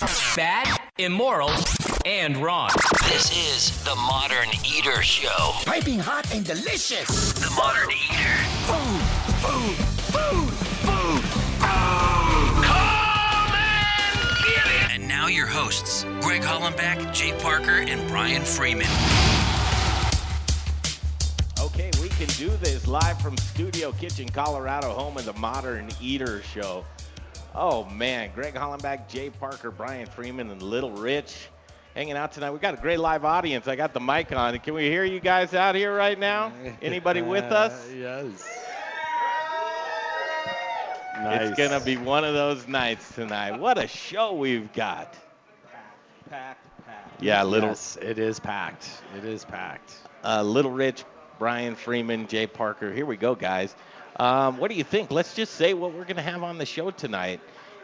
Bad, immoral, and wrong. This is the Modern Eater Show. Piping hot and delicious. The Modern Eater. Food, food, food, food, food. Come and get it. And now your hosts, Greg Hollenbach, Jay Parker, and Brian Freeman. Okay, we can do this live from Studio Kitchen, Colorado, home of the Modern Eater Show. Oh man, Greg Hollenbach, Jay Parker, Brian Freeman, and Little Rich hanging out tonight. We got a great live audience. I got the mic on. Can we hear you guys out here right now? Anybody with us? yes. It's gonna be one of those nights tonight. What a show we've got. packed, packed. Yeah, little Yes, it is packed. It is packed. uh, Little Rich, Brian Freeman, Jay Parker. Here we go, guys. Um, what do you think? Let's just say what we're going to have on the show tonight.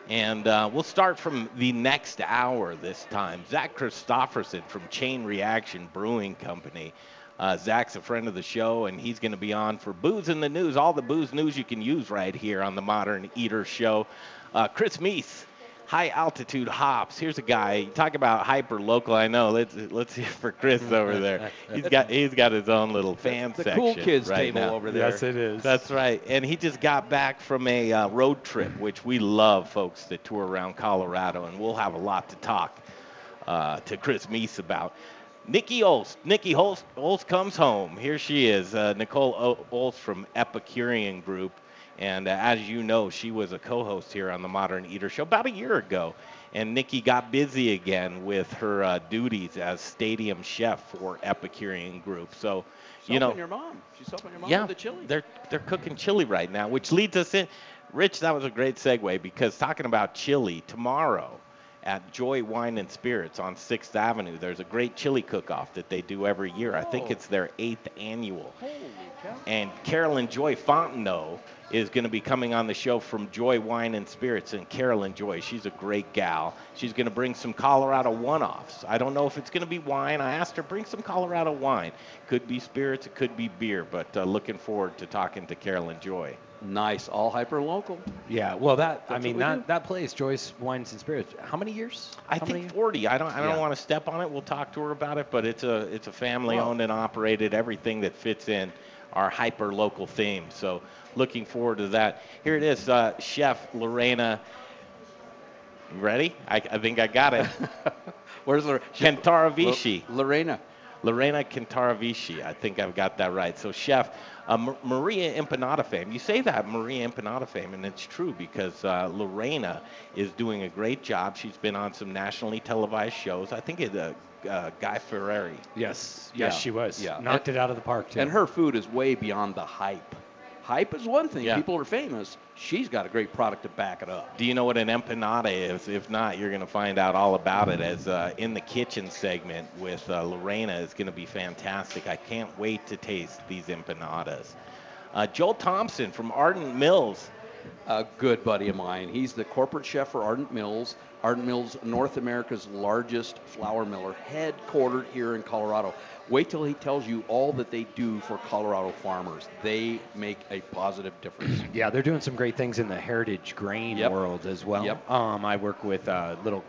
And uh, we'll start from the next hour this time. Zach Christofferson from Chain Reaction Brewing Company. Uh, Zach's a friend of the show, and he's going to be on for Booze in the News, all the booze news you can use right here on the Modern Eater Show. Uh, Chris Meese, high altitude hops. Here's a guy. Talk about hyper local. I know. Let's let's hear for Chris over there. He's got he's got his own little fan the section. cool kids right table now. over there. Yes, it is. That's right. And he just got back from a uh, road trip, which we love, folks, that tour around Colorado, and we'll have a lot to talk uh, to Chris Meese about. Nikki Olst. Nikki Olst, Olst comes home. Here she is, uh, Nicole o- Olst from Epicurean Group. And uh, as you know, she was a co-host here on the Modern Eater Show about a year ago. And Nikki got busy again with her uh, duties as stadium chef for Epicurean Group. So, you know, your mom. She's helping your mom yeah, with the chili. they're they're cooking chili right now, which leads us in. Rich, that was a great segue because talking about chili tomorrow at Joy Wine and Spirits on Sixth Avenue, there's a great chili cook-off that they do every year. I think Oh. it's their eighth annual. Holy cow. And Carolyn Joy Fontenot is going to be coming on the show from Joy Wine and Spirits. And Carolyn Joy, she's a great gal. She's going to bring some Colorado one-offs. I don't know if it's going to be wine. I asked her bring some Colorado wine. Could be spirits, it could be beer. But uh, looking forward to talking to Carolyn Joy. Nice, all hyper local. Yeah, well, that I mean what we do. that that place, Joyce Wines and Spirits. How many years? I How think many- 40. I don't. I don't Yeah. want to step on it. We'll talk to her about it. But it's a it's a family Well- owned and operated. Everything that fits in our hyper local theme. So looking forward to that. Here it is, uh, Chef Lorena. Ready? I, I think I got it. Where's Lorena? Cantarovici. Lo- Lorena? Lorena Cantarovici. I think I've got that right. So, Chef, uh, M- Maria Empanada fame. You say that, Maria Empanada fame, and it's true because uh, Lorena is doing a great job. She's been on some nationally televised shows. I think it's uh, uh, Guy Fieri. Yes, Yeah, yes, she was. yeah. knocked And- it out of the park too. And her food is way beyond the hype. Hype is one thing. Yeah. People are famous. She's got a great product to back it up. Do you know what an empanada is? If not, you're going to find out all about it as uh, in the kitchen segment with uh, Lorena is going to be fantastic. I can't wait to taste these empanadas. Uh, Joel Thompson from Ardent Mills. A good buddy of mine. He's the corporate chef for Ardent Mills. Ardent Mills, North America's largest flour miller, headquartered here in Colorado. Wait till he tells you all that they do for Colorado farmers. They make a positive difference. yeah, they're doing some great things in the heritage grain Yep. world as well. Yep. Um, I work with a little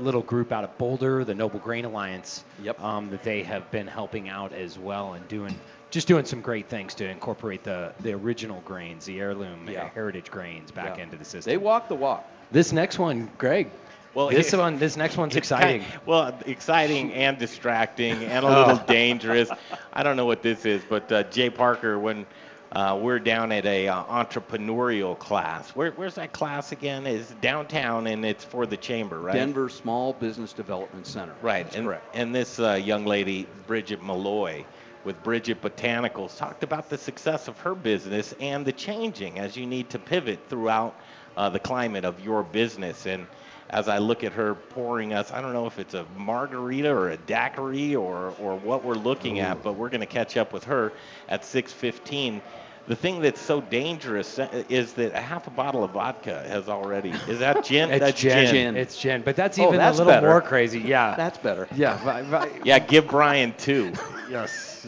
little group out of Boulder, the Noble Grain Alliance. Yep. Um, that they have been helping out as well and doing just doing some great things to incorporate the the original grains, the heirloom Yeah. heritage grains back Yeah. into the system. They walk the walk. This next one, Greg. Well, this here- one, this next one's exciting. kind- well, exciting and distracting and a Oh. little dangerous. I don't know what this is, but uh, Jay Parker, when uh, we're down at a uh, entrepreneurial class, where, where's that class again? Is downtown and it's for the chamber, right? Denver Small Business Development Center. Right, That's and, correct. and this uh, young lady, Bridget Malloy, with Bridget Botanicals, talked about the success of her business and the changing as you need to pivot throughout uh, the climate of your business. And as I look at her pouring us, I don't know if it's a margarita or a daiquiri or, or what we're looking at, but we're going to catch up with her at 6:15. The thing that's so dangerous uh, is that a half a bottle of vodka has already. Is that gin? It's that's gin. gin. It's gin, but that's Oh, even that's a little better. more crazy. Yeah. That's better. yeah. vi- vi- Yeah, give Brian two. yes.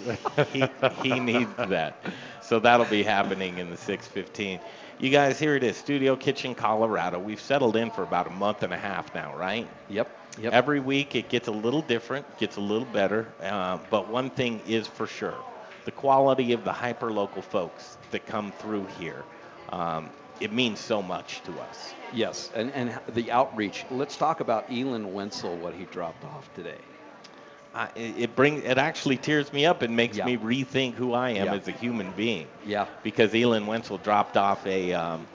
he, he needs that. So that'll be happening in the 615. You guys, here it is, Studio Kitchen, Colorado. We've settled in for about a month and a half now, right? Yep. Yep. Every week it gets a little different, gets a little better. Uh, but one thing is for sure the quality of the hyper-local folks that come through here. Um, it means so much to us. yes, and and the outreach. Let's talk about Elon Wenzel, what he dropped off today. I, it brings it actually tears me up and makes Yeah. me rethink who I am Yeah. as a human being. Yeah. Because Elon Wenzel dropped off a, um,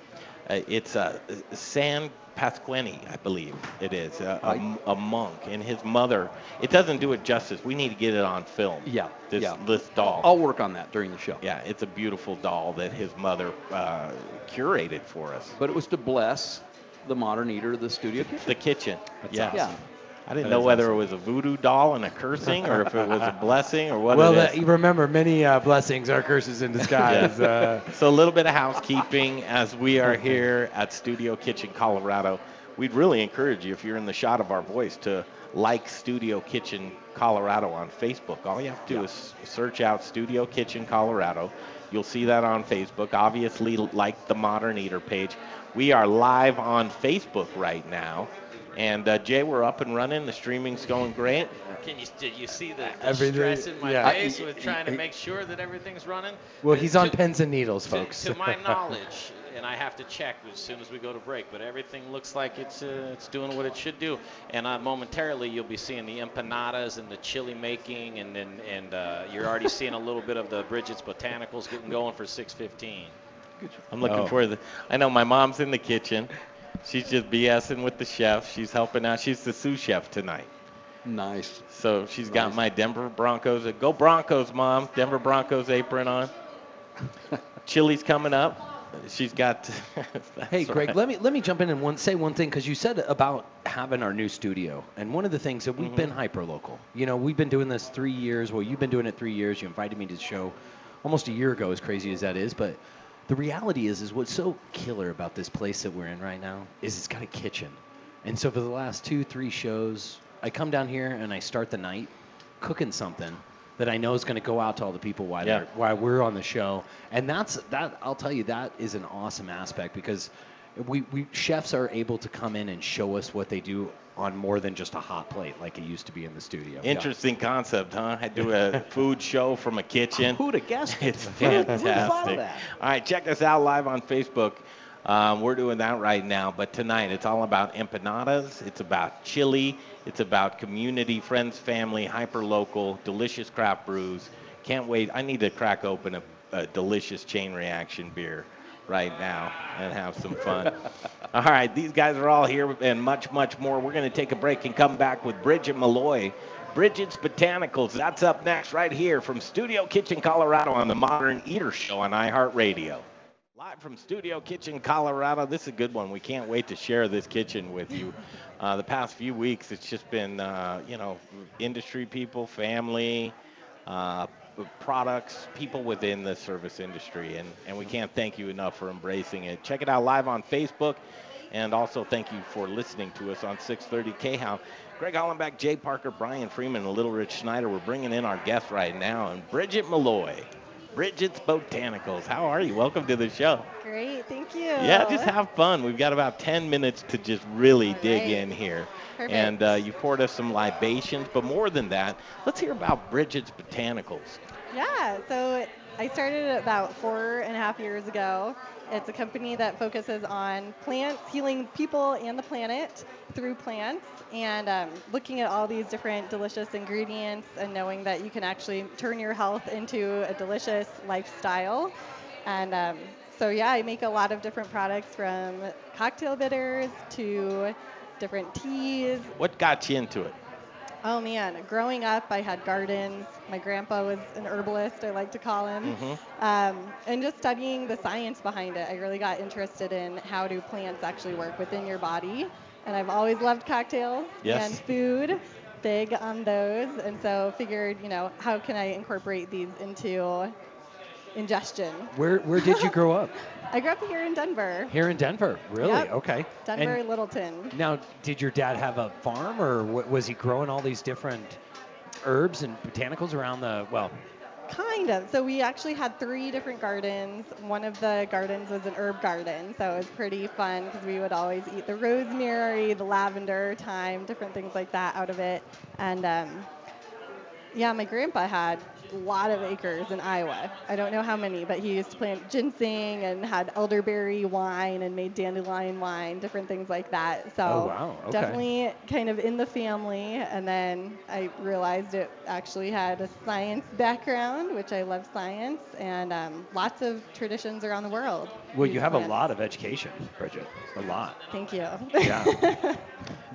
a it's a San Pasquini, I believe it is, a, a, Right. a monk, and his mother. It doesn't do it justice. We need to get it on film. Yeah, This yeah. this doll. I'll work on that during the show. Yeah, it's a beautiful doll that his mother uh, curated for us. But it was to bless the modern eater of the studio kitchen. The kitchen. yeah. Yeah. I didn't That know whether awesome. it was a voodoo doll and a cursing, or if it was a blessing, or what well, it you remember, many uh, blessings are curses in disguise. uh, So a little bit of housekeeping as we are here at Studio Kitchen Colorado. We'd really encourage you, if you're in the shot of our voice, to like Studio Kitchen Colorado on Facebook. All you have to do is search out Studio Kitchen Colorado. You'll see that on Facebook. Obviously, like the Modern Eater page. We are live on Facebook right now. And uh, Jay, we're up and running. The streaming's going great. Can you did you see the, the Everything- stress in my yeah. face I- with trying to make sure that everything's running? well, he's on To- pens and needles, folks. to my knowledge, and I have to check as soon as we go to break. But everything looks like it's uh, it's doing what it should do. And uh, momentarily, you'll be seeing the empanadas and the chili making, and then and uh, you're already seeing a little bit of the Bridget's Botanicals getting going for 6:15. I'm looking Oh. for the. I know my mom's in the kitchen. She's just BSing with the chef. She's helping out. She's the sous chef tonight. Nice. So she's got my Denver Broncos. uh, Go Broncos, mom! Denver Broncos apron on. Chili's coming up. She's got. Hey, Greg, right. let me let me jump in and one, say one thing because you said about having our new studio, and one of the things that we've been hyper local. You know, we've been doing this three years. Well, you've been doing it three years. You invited me to the show almost a year ago, as crazy as that is. But the reality is, is what's so killer about this place that we're in right now is it's got a kitchen, and so for the last two, three shows, I come down here and I start the night cooking something that I know is going to go out to all the people while Yeah. while we're on the show. And that's that I'll tell you that is an awesome aspect because we, we chefs are able to come in and show us what they do on more than just a hot plate like it used to be in the studio. Interesting concept, huh? I do a food show from a kitchen. Who'd have guessed? It's Who'd have thought of fantastic. All right, check us out live on Facebook. Um, we're doing that right now, but tonight it's all about empanadas. It's about chili. It's about community, friends, family, hyper local, delicious craft brews. Can't wait. I need to crack open a, a delicious chain reaction beer right now and have some fun. all right, these guys are all here and much, much more. We're going to take a break and come back with Bridget Malloy. Bridget's Botanicals. That's up next right here from Studio Kitchen, Colorado on the Modern Eater Show on iHeartRadio. Live from Studio Kitchen, Colorado. This is a good one. We can't wait to share this kitchen with you. Uh, the past few weeks, it's just been, uh, you know, industry people, family, uh, products, people within the service industry. And, and we can't thank you enough for embracing it. Check it out live on Facebook. And also thank you for listening to us on 630 KHOW. Greg Hollenbach, Jay Parker, Brian Freeman, and Little Rich Schneider. We're bringing in our guest right now, and Bridget Malloy. Bridget's Botanicals. How are you? Welcome to the show. Great, thank you. Yeah, just have fun. We've got about 10 minutes to just really All dig right. in here. Perfect. And uh, you poured us some libations, but more than that, let's hear about Bridget's Botanicals. Yeah, so I started about four and a half years ago. It's a company that focuses on plants, healing people and the planet through plants, and um, looking at all these different delicious ingredients and knowing that you can actually turn your health into a delicious lifestyle. And um, so, yeah, I make a lot of different products from cocktail bitters to different teas, What got you into it? Oh man, growing up, I had gardens. My grandpa was an herbalist, I like to call him. Um, and just studying the science behind it, I really got interested in how do plants actually work within your body. And I've always loved cocktails Yes. and food, big on those. And so figured, you know, how can I incorporate these into ingestion? Where where did you grow up? I grew up here in Denver, Here in Denver. Really? Yep. Okay. Denver, And Littleton. now, did your dad have a farm, or was he growing all these different herbs and botanicals around the well, Kind of. So we actually had three different gardens. One of the gardens was an herb garden, so it was pretty fun because we would always eat the rosemary, the lavender, thyme, different things like that out of it. And um, yeah, my grandpa had lot of acres in Iowa. I don't know how many, but he used to plant ginseng and had elderberry wine and made dandelion wine, different things like that. So Oh, wow. Okay. definitely kind of in the family. And then I realized it actually had a science background, which I love science, and um, lots of traditions around the world. Well, you have a lot of education, Bridget. A lot. Thank you. Yeah.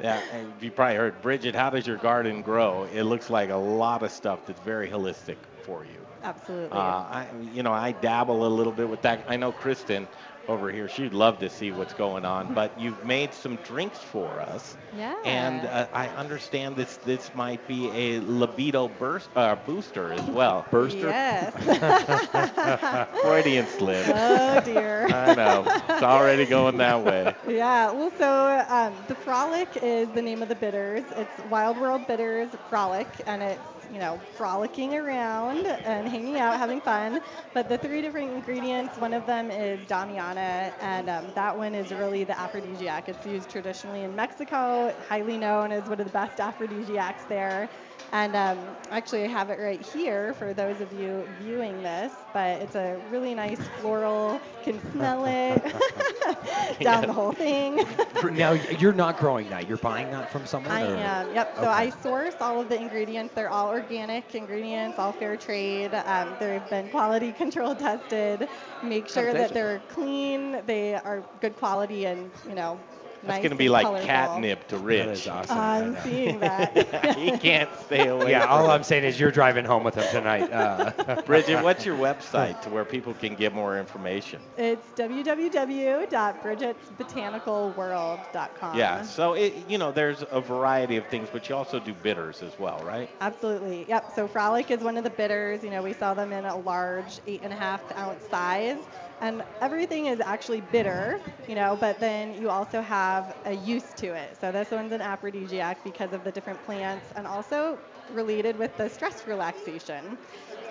Yeah, and you probably heard Bridget. How does your garden grow? It looks like a lot of stuff that's very holistic for you. Absolutely. Uh, I, you know, I dabble a little bit with that. I know Kristen over here. She'd love to see what's going on. But you've made some drinks for us, yeah. and uh, I understand this this might be a libido burst uh, booster as well. Burster? Yes. Freudian slip. oh dear. I know. It's already going that way. Yeah, well, so um, the Frolic is the name of the bitters. It's Wild World Bitters Frolic, and it's you know frolicking around and hanging out, having fun. But the three different ingredients, one of them is Damiana, and um, that one is really the aphrodisiac. It's used traditionally in Mexico, highly known as one of the best aphrodisiacs there. And um, actually, I have it right here for those of you viewing this, but it's a really nice floral. Can smell it down the whole thing. now you're not growing that. You're buying that from someone. I or? am. Yep. So Okay. I source all of the ingredients. They're all organic ingredients, all fair trade. Um, they've been quality control tested. Make sure that they're clean. They are good quality and you know. That's nice going to be like colorful. catnip to Rich. That is awesome. I I'm seeing that. he can't stay away. Yeah, all. I'm saying is you're driving home with him tonight. Uh, Bridget, what's your website to where people can get more information? It's www.bridgetsbotanicalworld.com. Yeah, so it, you know, there's a variety of things, but you also do bitters as well, right? Absolutely. Yep. So Frolic is one of the bitters. You know, we sell them in a large eight and a half ounce size. And everything is actually bitter, you know, but then you also have a use to it. So this one's an aphrodisiac because of the different plants and also related with the stress relaxation.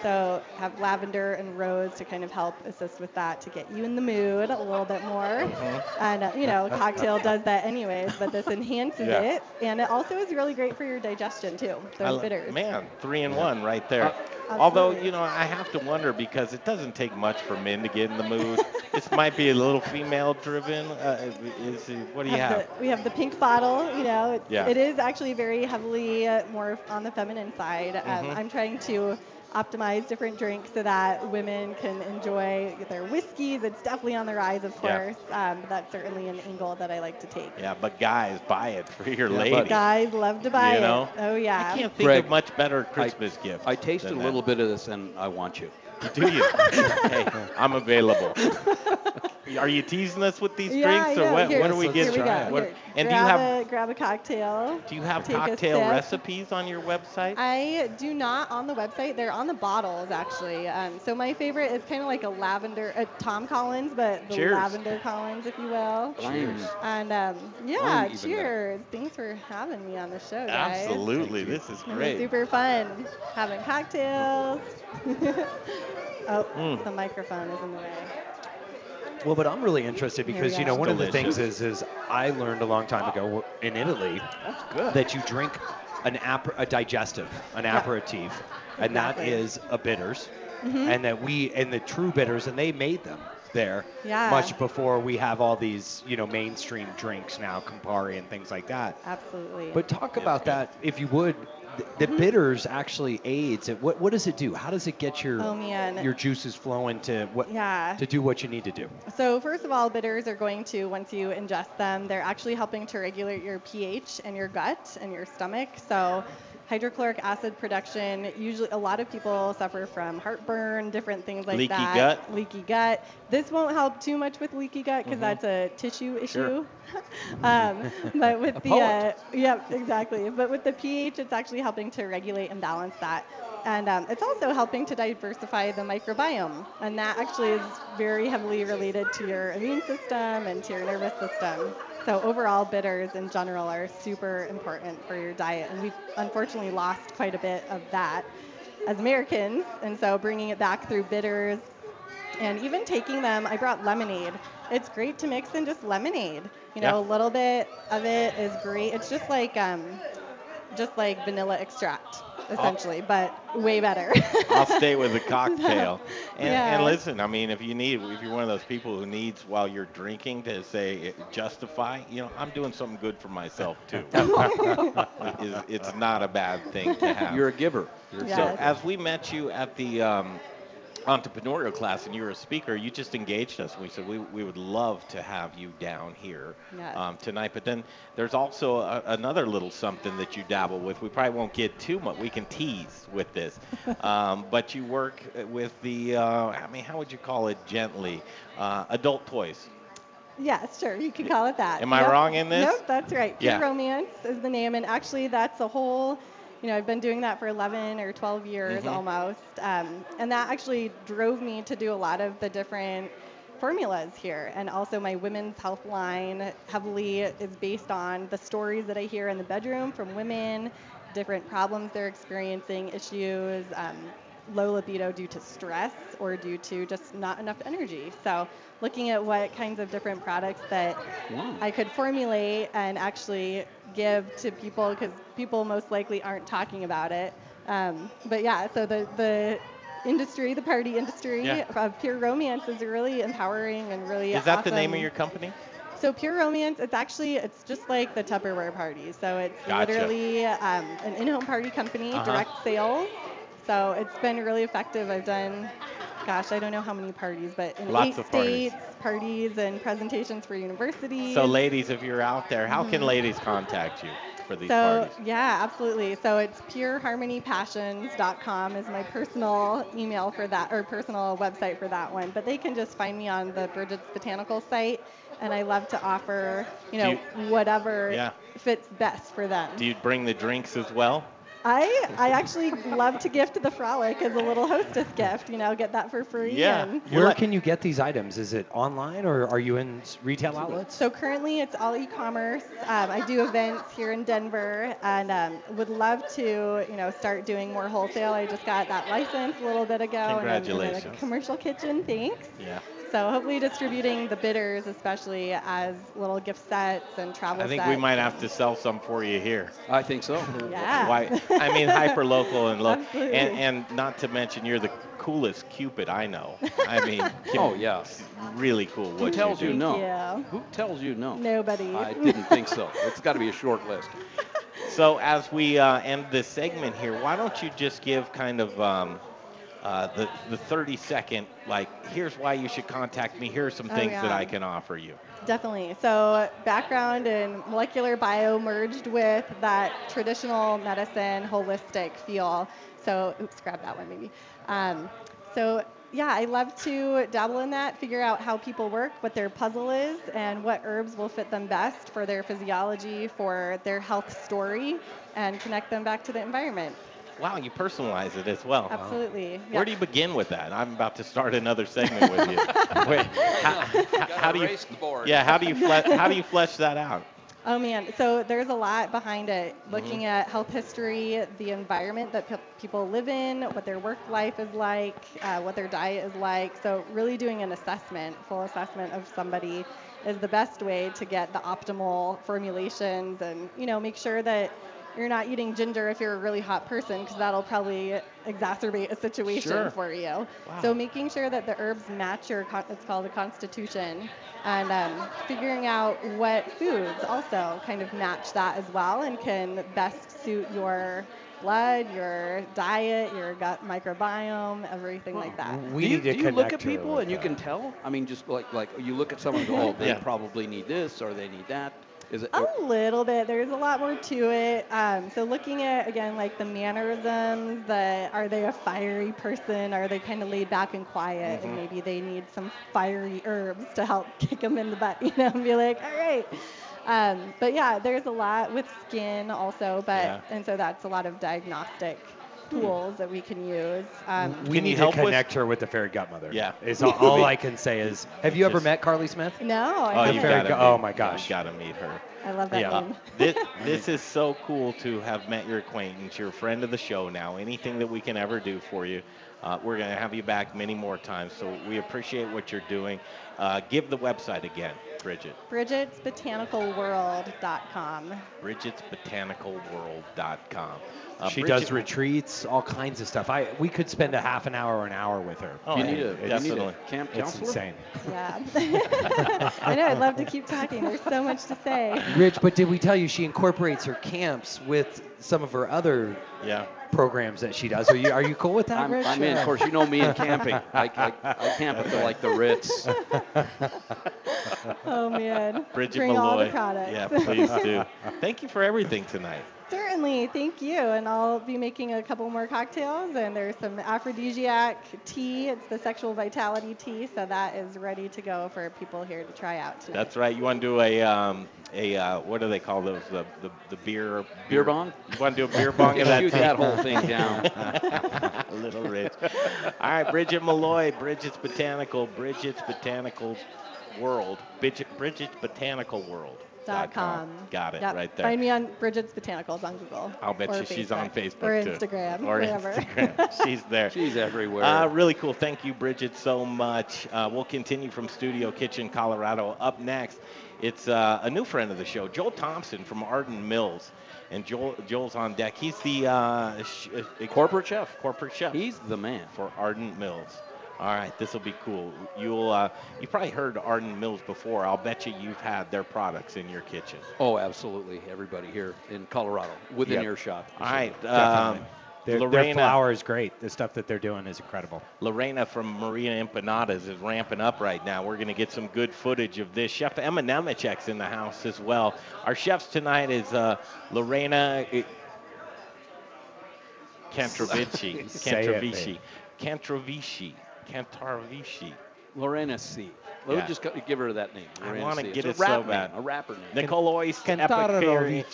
So have lavender and rose to kind of help assist with that to get you in the mood a little bit more. And uh, you know, cocktail does that anyways, but this enhances Yeah. it, and it also is really great for your digestion too. I Those li- bitters. Man, three in one right there. Uh, Although, you know, I have to wonder because it doesn't take much for men to get in the mood. this might be a little female driven. Uh, is, what do you have? The, we have the pink bottle. You know, it's, Yeah. it is actually very heavily uh, more on the feminine side. Um, Mhm. I'm trying to optimize different drinks so that women can enjoy their whiskeys. It's definitely on the rise, of Yeah. course. Um, but that's certainly an angle that I like to take. Yeah, but guys, buy it for your Yeah, lady. Guys love to buy You it. know? Oh yeah. I can't think Greg, of much better Christmas gift. I tasted a than that. little bit of this and I want you. Do you? hey, I'm available. Are you teasing us with these yeah, drinks, or yeah. what? Here, what are we here getting? we go. What- Here, and do you have a, grab a cocktail. do you have cocktail recipes on your website? I do not on the website. They're on the bottles actually. Um, so my favorite is kind of like a lavender, a Tom Collins, but the Cheers. lavender Collins, if you will. Cheers. And um, yeah, Mine even cheers. Thanks for having me on the show, guys. Absolutely, this is great. super fun having cocktails. oh, Mm. the microphone is in the way. Well, but I'm really interested because you know one of the things is is I learned a long time ago in Italy That's good. that you drink an ap- a digestive, an Yeah. aperitif, and that Exactly. is a bitters, Mhm. and that we and the true bitters, and they made them there Yeah. much before we have all these you know mainstream drinks now, Campari and things like that. Absolutely. But talk about that, if you would. The, Mm-hmm. bitters actually aids. It. What, what does it do? How does it get your Oh, your juices flowing to what yeah. to do what you need to do? So first of all, bitters are going to, once you ingest them, they're actually helping to regulate your pH in your gut and your stomach. So hydrochloric acid production, usually a lot of people suffer from heartburn, different things like Leaky that. gut? Leaky gut. This won't help too much with leaky gut because that's a tissue issue. um, but with A the, poet. uh, yep, exactly. But with the pH, it's actually helping to regulate and balance that. And um, it's also helping to diversify the microbiome. And that actually is very heavily related to your immune system and to your nervous system. So overall, bitters in general are super important for your diet. And we've unfortunately lost quite a bit of that. as Americans, and so bringing it back through bitters, and even taking them. I brought lemonade. It's great to mix in just lemonade. You know, Yeah. a little bit of it is great. It's just like um, just like vanilla extract, essentially, but way better. I'll stay with the cocktail. And, Yeah. and listen, I mean, if you need, if you're one of those people who needs while you're drinking to say justify, you know, I'm doing something good for myself too. it's, it's not a bad thing to have. You're a giver. You're a Yeah. So as we met you at the um, entrepreneurial class and you were a speaker, you just engaged us. We said we, we would love to have you down here Yes. um, tonight. But then there's also a, another little something that you dabble with. We probably won't get too much. We can tease with this. um, but you work with the, uh, I mean, how would you call it gently? Uh, adult toys. Yeah, sure. You can call it that. Am I wrong in this? Nope, that's right. Pure Yeah. Romance is the name, and actually, that's a whole. You know, I've been doing that for 11 or 12 years Mhm. almost, um, and that actually drove me to do a lot of the different formulas here. And also, my women's health line heavily is based on the stories that I hear in the bedroom from women, different problems they're experiencing, issues, um, low libido due to stress or due to just not enough energy. So, looking at what kinds of different products that I could formulate and actually give to people because people most likely aren't talking about it. Um, but yeah, so the the industry, the party industry Yeah. of Pure Romance is really empowering and really. Is that the name of your company? So Pure Romance, it's actually it's just like the Tupperware party. So it's Gotcha. literally um, an in-home party company, Uh-huh. direct sales. So it's been really effective. I've done, gosh, I don't know how many parties, but in Lots eight of parties. states, parties and presentations for universities. So, ladies, if you're out there, how can ladies contact you for these Mm-hmm. So parties? yeah, absolutely. So it's pureharmonypassions.com is my personal email for that or personal website for that one. But they can just find me on the Bridget's Botanical site, and I love to offer you know Do whatever Yeah. fits best for them. Do you bring the drinks as well? I I actually love to gift the frolic as a little hostess gift. You know, get that for free. Yeah. And Where let- can you get these items? Is it online or are you in retail outlets? So currently it's all e-commerce. Um, I do events here in Denver and um, would love to, you know, start doing more wholesale. I just got that license a little bit ago. and I'm in a Congratulations. commercial kitchen, thanks. Yeah. So hopefully distributing the bitters, especially as little gift sets and travel I think sets. we might have to sell some for you here. I think so. Yeah. Why? I mean, hyper local and local, and and not to mention you're the coolest Cupid I know. I mean, Kim, Oh, yeah. really cool. Who tells you you no? you. Who tells you no? Nobody. I didn't think so. It's got to be a short list. So as we uh, end this segment here, why don't you just give kind of um, uh, the the 30 second like here's why you should contact me. Here are some Oh, things that. I can offer you. Definitely. So background in molecular bio merged with that traditional medicine holistic feel. So oops, grab that one maybe. Um, so yeah, I love to dabble in that, figure out how people work, what their puzzle is, and what herbs will fit them best for their physiology, for their health story, and connect them back to the environment. Wow, you personalize it as well. Absolutely. Where Yeah. do you begin with that? I'm about to start another segment with you. Wait, how, how- how do you? Yeah, how do you flesh, how do you flesh that out? Oh man, so there's a lot behind it. Looking at health history, the environment that pe- people live in, what their work life is like, uh, what their diet is like. So really doing an assessment, full assessment of somebody, is the best way to get the optimal formulations and you know make sure that you're not eating ginger if you're a really hot person because that'll probably exacerbate a situation Sure. for you. Wow. So making sure that the herbs match your, it's called a constitution, and um, figuring out what foods also kind of match that as well and can best suit your blood, your diet, your gut microbiome, everything like that. We do you, do you look at people with and you can tell? I mean, just like like you look at someone and go, oh, they Yeah. probably need this or they need that. Is it? A little bit. There's a lot more to it. Um, so looking at again like the mannerisms, the are they a fiery person? Are they kind of laid back and quiet? And maybe they need some fiery herbs to help kick them in the butt, you know, and be like, all right. Um, but yeah, there's a lot with skin also, but Yeah. and so that's a lot of diagnostic tools that we can use. Um, We Can need you to help with- connect her with the fairy godmother. Yeah. Is all, all I can say is, have you ever Just- met Carly Smith? no, Oh, you The haven't. gotta go- meet- oh my gosh. You gotta meet her. I love that Yeah. name. this, this is so cool to have met your acquaintance. You're a friend of the show now. Anything that we can ever do for you, uh, we're going to have you back many more times. So we appreciate what you're doing. Uh, give the website again, Bridget. Bridget'sBotanicalWorld.com. Bridget'sBotanicalWorld.com. Uh, she Bridget- does retreats, all kinds of stuff. I we could spend a half an hour or an hour with her. Oh, you need a, it's- you need a definitely. camp It's insane. Yeah. I know. I'd love to keep talking. There's so much to say. Rich, but did we tell you she incorporates her camps with some of her other Yeah. programs that she does? Are you are you cool with that, I'm, Rich? I'm in. Of course, you know me and camping. I, I, I camp at the, like the Ritz. Oh man. Bridget Bring Malloy. all the products. Yeah, please do. Thank you for everything tonight. Certainly, thank you. And I'll be making a couple more cocktails, and there's some aphrodisiac tea. It's the sexual vitality tea, so that is ready to go for people here to try out tonight. That's right. You want to do a um, a uh, what do they call those? The the, the beer Beer bong? You want to do a beer bong of that? Shoot that whole thing down. a little rich. All right, Bridget Malloy, Bridget's Botanical, Bridget's Botanical World, Bridget, Bridget's Botanical World. Dot com. Got it Yep. right there. Find me on Bridget's Botanicals on Google. I'll bet or you she's on Facebook or too. Instagram, Or wherever. Instagram. She's there. She's everywhere. Uh, really cool. Thank you, Bridget, so much. Uh, we'll continue from Studio Kitchen, Colorado. Up next, it's uh, a new friend of the show, Joel Thompson from Ardent Mills. And Joel, Joel's on deck. He's the uh, sh- uh, Corporate chef. corporate chef He's the man. for Ardent Mills. All right, this will be cool. You'll uh, you probably heard Ardent Mills before. I'll bet you you've had their products in your kitchen. Oh, absolutely. Everybody here in Colorado, within Yep. earshot. All right, um, Definitely. Their, their flour is great. The stuff that they're doing is incredible. Lorena from Marina Empanadas is ramping up right now. We're going to get some good footage of this. Chef Emma Nemechek's in the house as well. Our chefs tonight is uh, Lorena uh, Cantrovici. Say Cantrovici. Cantrovici. Cantarvici. Lorena C. Let Yeah. me just give her that name. I wanna get It's it a so rap bad. Name, a rapper name. Nicolois Epicuri.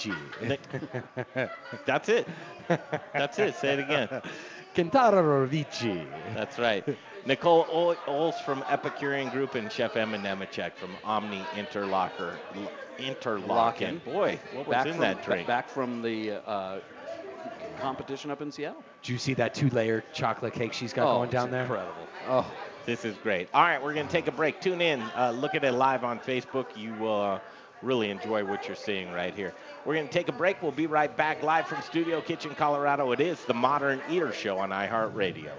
That's it. That's it. Say it again. Cantarovici. That's right. Nicole Ol- Ols from Epicurean Group and Chef Emma Nemechek from Omni Interlocken. Interlocken. Boy, what was back in from, that drink? Back from the uh, competition up in Seattle. Do you see that two-layer chocolate cake she's got oh, going down it's there? Incredible. Oh, This is great. All right, we're going to take a break. Tune in. Uh, look at it live on Facebook. You will uh, really enjoy what you're seeing right here. We're going to take a break. We'll be right back live from Studio Kitchen, Colorado. It is the Modern Eater Show on iHeartRadio.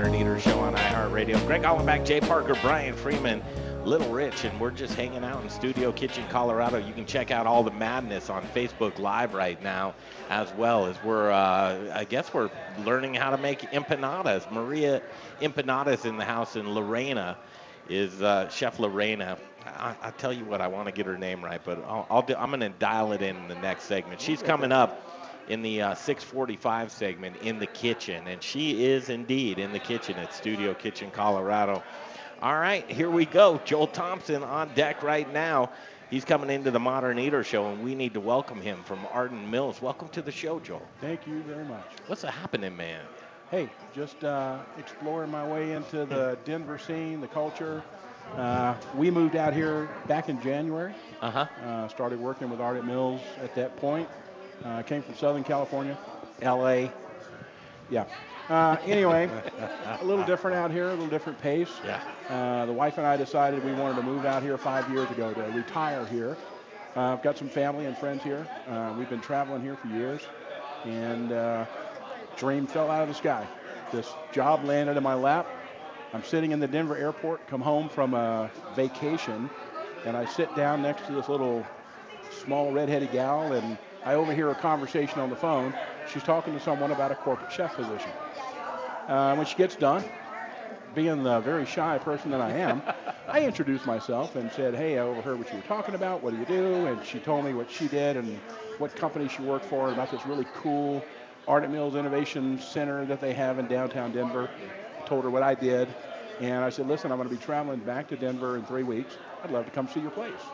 Modern Eater Show on iHeartRadio. Greg Hollenbach, Jay Parker, Brian Freeman, Little Rich, and we're just hanging out in Studio Kitchen, Colorado. You can check out all the madness on Facebook Live right now, as well as we're, uh, I guess we're learning how to make empanadas. Maria Empanadas in the house, and Lorena is uh, Chef Lorena. I, I tell you what, I want to get her name right, but I'll, I'll do, I'm going to dial it in in the next segment. She's coming up in the uh, 645 segment in the kitchen, and she is indeed in the kitchen at Studio Kitchen, Colorado. All right, here we go. Joel Thompson on deck right now. He's coming into the Modern Eater Show, and we need to welcome him from Ardent Mills. Welcome to the show, Joel. Thank you very much. What's happening, man? Hey, just uh, exploring my way into the Denver scene, the culture. Uh, we moved out here back in January. Uh huh. Uh, started working with Ardent Mills at that point. Uh, came from Southern California, LA. Yeah. Uh, anyway, a little different out here, a little different pace. Yeah. Uh, the wife and I decided we wanted to move out here five years ago to retire here. Uh, I've got some family and friends here. Uh, we've been traveling here for years, and uh, dream fell out of the sky. This job landed in my lap. I'm sitting in the Denver airport, come home from a vacation, and I sit down next to this little small redheaded gal, and I overhear a conversation on the phone. She's talking to someone about a corporate chef position. Uh, when she gets done, being the very shy person that I am, I introduced myself and said, "Hey, I overheard what you were talking about. What do you do?" And she told me what she did and what company she worked for, and about this really cool Art Ardent Mills Innovation Center that they have in downtown Denver. Told her what I did, and I said, listen, I'm going to be traveling back to Denver in three weeks. I'd love to come see your place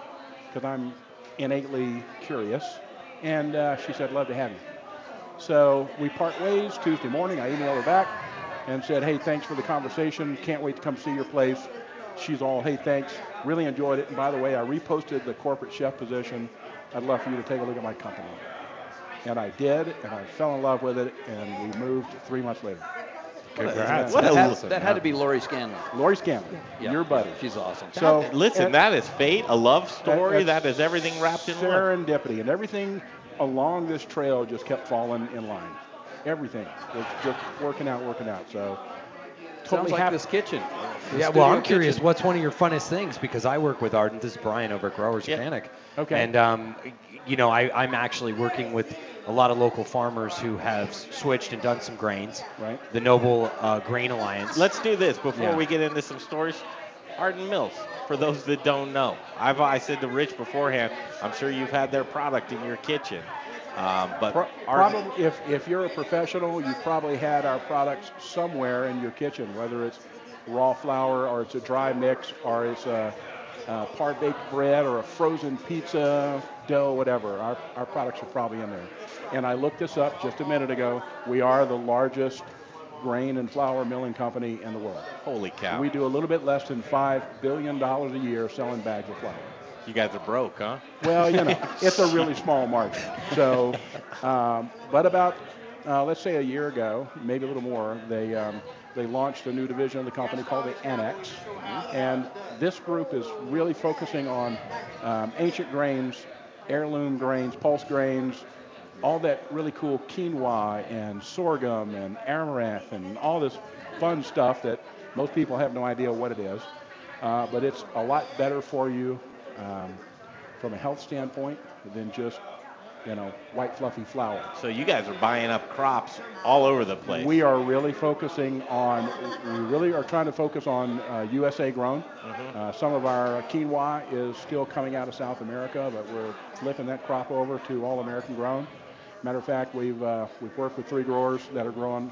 because I'm innately curious. And uh, she said, love to have you. So we part ways Tuesday morning. I emailed her back and said, hey, thanks for the conversation. Can't wait to come see your place. She's all, hey, thanks. Really enjoyed it. And by the way, I reposted the corporate chef position. I'd love for you to take a look at my company. And I did, and I fell in love with it, and we moved three months later. Congrats. That, What a had, listen. that had to be Lori Scanlon. Lori Scanlon, Yeah. your buddy. She's awesome. So Listen, and that is fate, a love story. that's that is everything wrapped in one. serendipity, and everything along this trail just kept falling in line. Everything was just working out, working out. So Sounds totally like happy. this kitchen. The Yeah, well, I'm curious. kitchen. What's one of your funnest things? Because I work with Ardent. This is Brian over at Growers Yeah. Organic. Okay. And um, you know, I, I'm actually working with a lot of local farmers who have switched and done some grains. Right. The Noble uh, Grain Alliance. Let's do this before Yeah. we get into some stories. Ardent Mills, for those that don't know, I've I said to Rich beforehand, I'm sure you've had their product in your kitchen, um, but Pro- Arden- probably, if, if you're a professional, you've probably had our products somewhere in your kitchen, whether it's raw flour or it's a dry mix or it's a, a par baked bread or a frozen pizza dough, whatever. Our, our products are probably in there. And I looked this up just a minute ago. We are the largest grain and flour milling company in the world. holy cow, We do a little bit less than $5 billion a year selling bags of flour. you guys are broke, huh? Well, you know, it's a really small market. So, um, but about, uh, let's say a year ago, maybe a little more, they, um, they launched a new division of the company called the Annex. And this group is really focusing on um, ancient grains, heirloom grains, pulse grains, all that really cool quinoa and sorghum and amaranth and all this fun stuff that most people have no idea what it is. Uh, but it's a lot better for you um, from a health standpoint than just, you know, white fluffy flour. So you guys are buying up crops all over the place. We are really focusing on, we really are trying to focus on uh, USA grown. Mm-hmm. Uh, some of our quinoa is still coming out of South America, but we're flipping that crop over to all American grown. Matter of fact, we've, uh, we've worked with three growers that are growing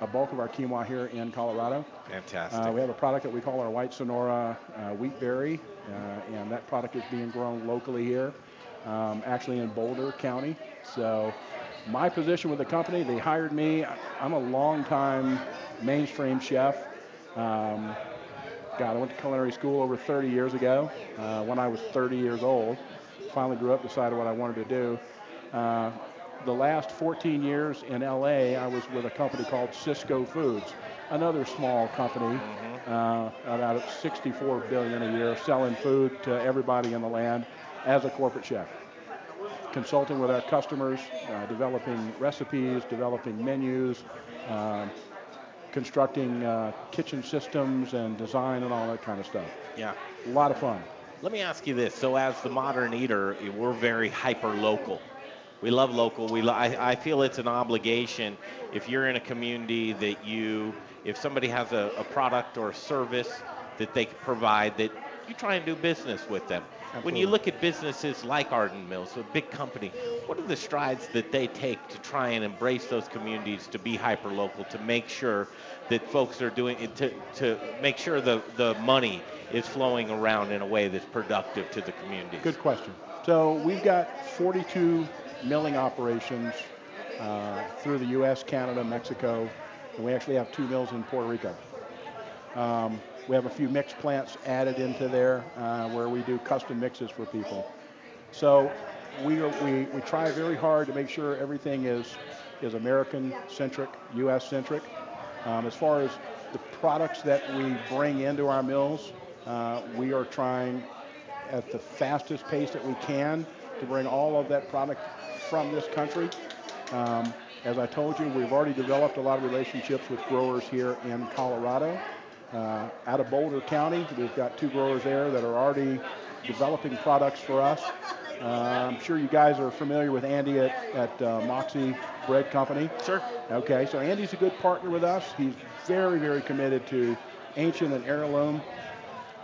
a bulk of our quinoa here in Colorado. Fantastic. Uh, we have a product that we call our White Sonora uh, Wheat Berry, uh, and that product is being grown locally here, um, actually in Boulder County. So, my position with the company, they hired me. I'm a long-time mainstream chef. Um, God, I went to culinary school over 30 years ago. Uh, when I was 30 years old, finally grew up, decided what I wanted to do. Uh, the last 14 years in LA, I was with a company called Sysco Foods, another small company, uh, about 64 billion a year, selling food to everybody in the land as a corporate chef. Consulting with our customers, uh, developing recipes, developing menus, um, constructing uh, kitchen systems and design and all that kind of stuff. yeah. A lot of fun. Let me ask you this. So, as the modern eater, we're very hyper local. We love local. We lo- I, I feel it's an obligation if you're in a community that you, if somebody has a, a product or a service that they provide, that you try and do business with them. When you look at businesses like Ardent Mills, a big company, what are the strides that they take to try and embrace those communities to be hyper local, to make sure that folks are doing it, to, to make sure the, the money is flowing around in a way that's productive to the community? Good question. So we've got 42 milling operations uh, through the U.S., Canada, Mexico, and we actually have two mills in Puerto Rico. Um, we have a few mix plants added into there uh, where we do custom mixes for people. So we, are, we, we try very hard to make sure everything is, is American centric, U.S. centric. Um, as far as the products that we bring into our mills, uh, we are trying at the fastest pace that we can to bring all of that product from this country. Um, as I told you, we've already developed a lot of relationships with growers here in Colorado. Uh, out of Boulder County, we've got two growers there that are already developing products for us. Uh, I'm sure you guys are familiar with Andy at, at uh, Moxie Bread Company. Sure. Okay, so Andy's a good partner with us. He's very, very committed to ancient and heirloom.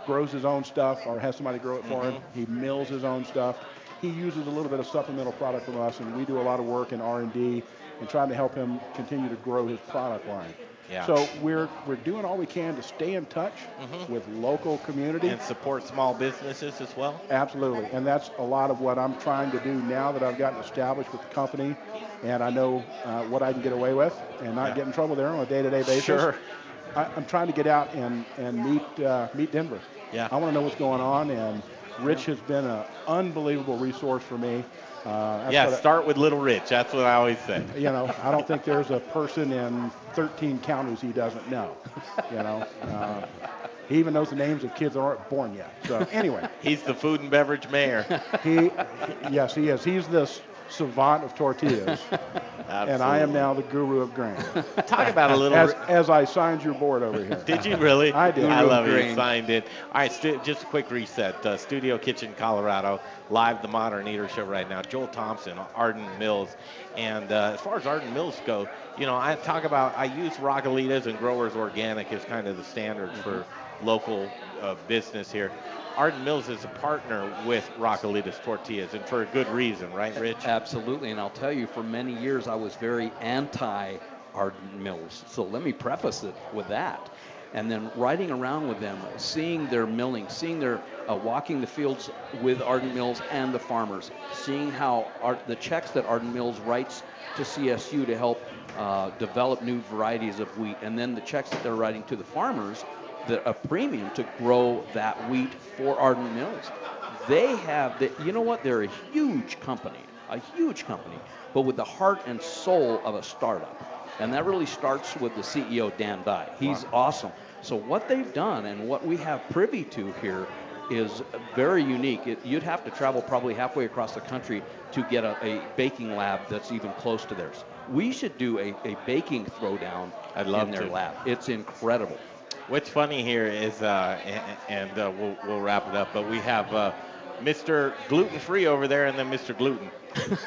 Grows his own stuff, or has somebody grow it for him. He mills his own stuff. he uses a little bit of supplemental product from us, and we do a lot of work in R&D and trying to help him continue to grow his product line. Yeah. So we're we're doing all we can to stay in touch with local community. And support small businesses as well. Absolutely, and that's a lot of what I'm trying to do now that I've gotten established with the company, and I know uh, what I can get away with and not Yeah. get in trouble there on a day-to-day basis. Sure. I, I'm trying to get out and and meet uh, meet Denver. Yeah. I want to know what's going on, and Rich has been an unbelievable resource for me. Uh, yeah, what I- start with Little Rich. That's what I always say. you know, I don't think there's a person in 13 counties he doesn't know. You know, uh, he even knows the names of kids that aren't born yet. So anyway, He's the food and beverage mayor. he, yes, he is. He's the savant of tortillas, and I am now the guru of grain. Talk about a little. As, ri- as I signed your board over here. Did you really? I did. I love it. You signed it. All right, stu- just a quick reset. Uh, Studio Kitchen, Colorado, live the Modern Eater Show right now. Joel Thompson, Ardent Mills, and uh, as far as Ardent Mills go, you know, I talk about I use Raquelitas and Growers Organic as kind of the standard for local uh, business here. Ardent Mills is a partner with Raquelitas Tortillas, and for a good reason, right, Rich? Absolutely, and I'll tell you, for many years I was very anti Ardent Mills. So let me preface it with that. And then riding around with them, seeing their milling, seeing their uh, walking the fields with Ardent Mills and the farmers, seeing how the checks that Ardent Mills writes to CSU to help uh, develop new varieties of wheat, and then the checks that they're writing to the farmers, the, a premium to grow that wheat for Ardent Mills. They have the, you know what? They're a huge company a huge company but with the heart and soul of a startup. And that really starts with the ceo dan dye. He's awesome. So what they've done and what we have privy to here is very unique. It, you'd have to travel probably halfway across the country to get a, a baking lab that's even close to theirs. We should do a, a baking throwdown I'd love in their to. lab. It's incredible What's funny here is, uh, and, and uh, we'll, we'll wrap it up, but we have uh, Mr. Gluten Free over there and then Mr. Gluten.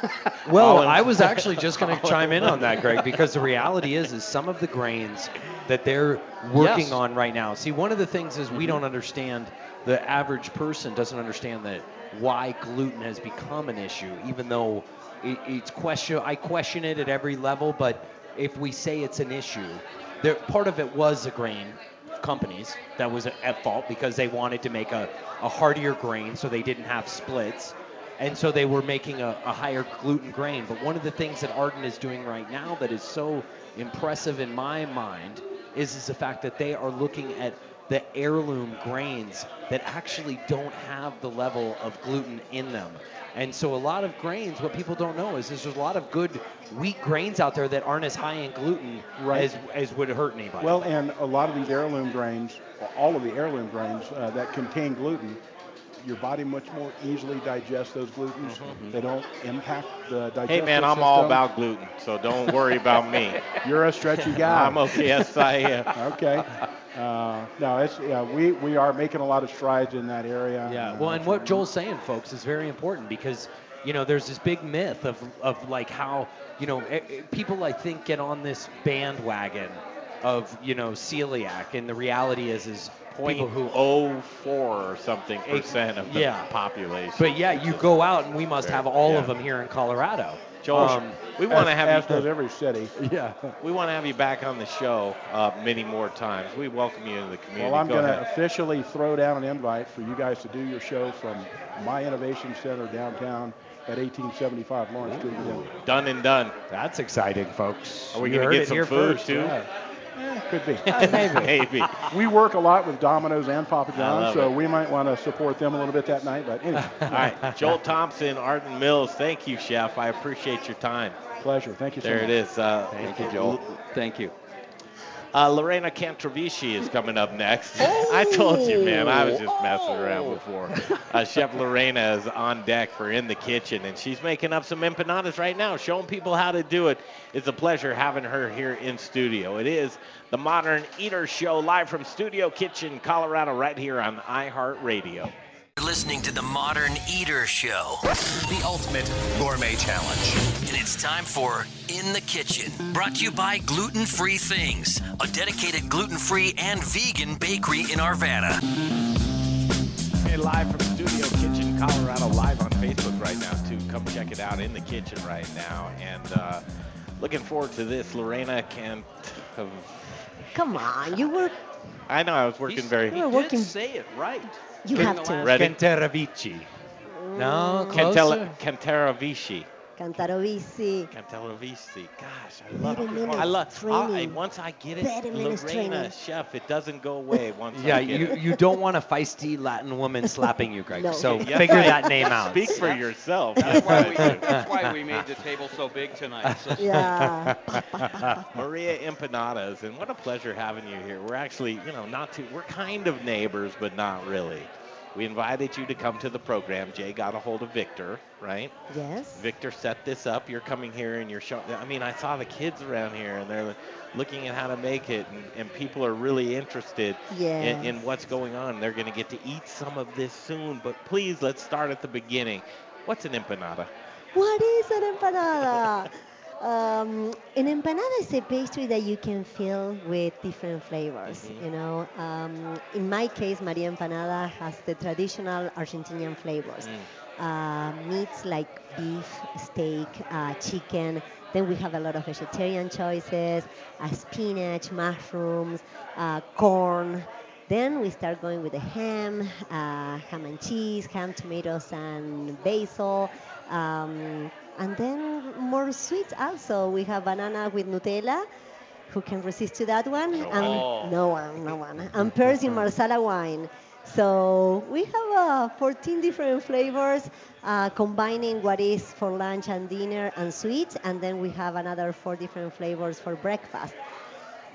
Well, I was actually just going to chime in on that, Greg, because the reality is, is some of the grains that they're working Yes. on right now. See, one of the things is we don't understand. The average person doesn't understand that why gluten has become an issue, even though it, it's question. I question it at every level, but if we say it's an issue, there part of it was a grain companies that was at fault because they wanted to make a, a hardier grain so they didn't have splits and so they were making a, a higher gluten grain. But one of the things that Ardent is doing right now that is so impressive in my mind is, is the fact that they are looking at the heirloom grains that actually don't have the level of gluten in them. And so a lot of grains, what people don't know is there's a lot of good wheat grains out there that aren't as high in gluten Right. as, as would hurt anybody. Well, and a lot of these heirloom grains, all of the heirloom grains uh, that contain gluten, your body much more easily digests those glutens. They don't impact the digestive Hey, man, I'm all about gluten, so don't worry about me. You're a stretchy guy. I'm okay. Yes, I am. Okay. Uh, no, it's yeah, we we are making a lot of strides in that area. Yeah, Uh, well, and what Joel's saying, folks, is very important because, you know, there's this big myth of, of like how, you know, people I think get on this bandwagon of, you know, celiac, and the reality is, is people who. oh four or something percent of the Yeah. population. But yeah, you go out and we must have all of them here in Colorado. Joel, Um, we want to have as you. does every city. yeah. We want to have you back on the show uh, many more times. We welcome you into the community. Well, I'm going to officially throw down an invite for you guys to do your show from my Innovation Center downtown at 1875 Lawrence Street. Done and done. That's exciting, folks. Are we going to get some here food first. too? Yeah. Eh, could be. Maybe. we work a lot with Domino's and Papa John's, so it. we might want to support them a little bit that night. But anyway, All right, Joel Thompson, Ardent Mills. Thank you, Chef. I appreciate your time. pleasure. Thank you so There much. it is. Uh, thank you joel thank you Uh, Lorena Cantarovici is coming up next. I told you, man. I was just messing around before. Uh, Chef Lorena is on deck for In the Kitchen, and she's making up some empanadas right now, showing people how to do it. It's a pleasure having her here in studio. It is the Modern Eater Show live from Studio Kitchen, Colorado, right here on iHeartRadio. You're listening to the Modern Eater Show. The ultimate gourmet challenge. And it's time for In the Kitchen, brought to you by Gluten Free Things, a dedicated gluten free and vegan bakery in Arvada. Hey, live from Studio Kitchen, Colorado live on Facebook right now too. Come check it out in the kitchen right now. And uh, looking forward to this. Lorena can't. Have, Come on, you were I know I was working very. Hard. You were working. say it right. You have to. Ready? Cantaravici. No, Cantella, closer. Cantaravici. Cantarovici. Cantaravici. Gosh, I love Thirty it. I love. I, once I get it, Thirty Lorena, training. chef, it doesn't go away once Yeah, I get you, it. you don't want a feisty Latin woman slapping you, Greg. No. So Yes, figure I- that name out. Speak for yourself. That's why, we, that's why we made the table so big tonight. So Yeah. Maria Empanadas, and what a pleasure having you here. We're actually, you know, not too, we're kind of neighbors, but not really. We invited you to come to the program. Jay got a hold of Victor, right? yes. Victor set this up. You're coming here and you're showing. I mean, I saw the kids around here and they're looking at how to make it, and, and people are really interested in, in what's going on. They're going to get to eat some of this soon. But please, let's start at the beginning. What's an empanada? What is an empanada? um, an empanada is a pastry that you can fill with different flavors. You know, um, in my case, Maria Empanada has the traditional Argentinian flavors. Uh, meats like beef, steak, uh, chicken. Then we have a lot of vegetarian choices, uh, spinach, mushrooms, uh, corn. Then we start going with the ham, uh, ham and cheese, ham, tomatoes, and basil. Um, and then more sweets also. We have banana with Nutella. Who can resist to that one? And no one, no one. And Persian Marsala wine. So we have uh, 14 different flavors, uh, combining what is for lunch and dinner and sweets, and then we have another four different flavors for breakfast.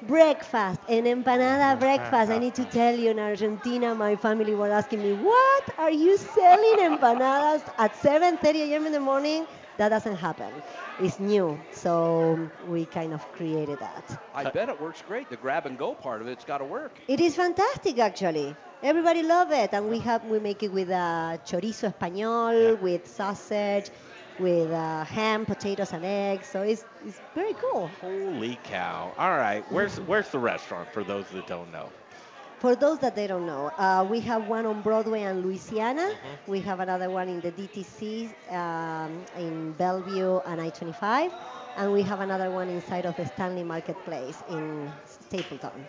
Breakfast, an empanada breakfast. I need to tell you, in Argentina, my family were asking me, "What are you selling empanadas at 7:30 a.m. in the morning?" That doesn't happen. It's new, so we kind of created that. I bet it works great. The grab and go part of it's got to work. It is fantastic, actually. Everybody love it, and we have we make it with uh, chorizo español, with sausage, with uh, ham, potatoes, and eggs. So it's it's very cool. Holy cow! All right, where's where's the restaurant for those that don't know? For those that they don't know, uh, we have one on Broadway and Louisiana. Mm-hmm. We have another one in the DTC um, in Belleview and I-25, and we have another one inside of the Stanley Marketplace in Stapleton.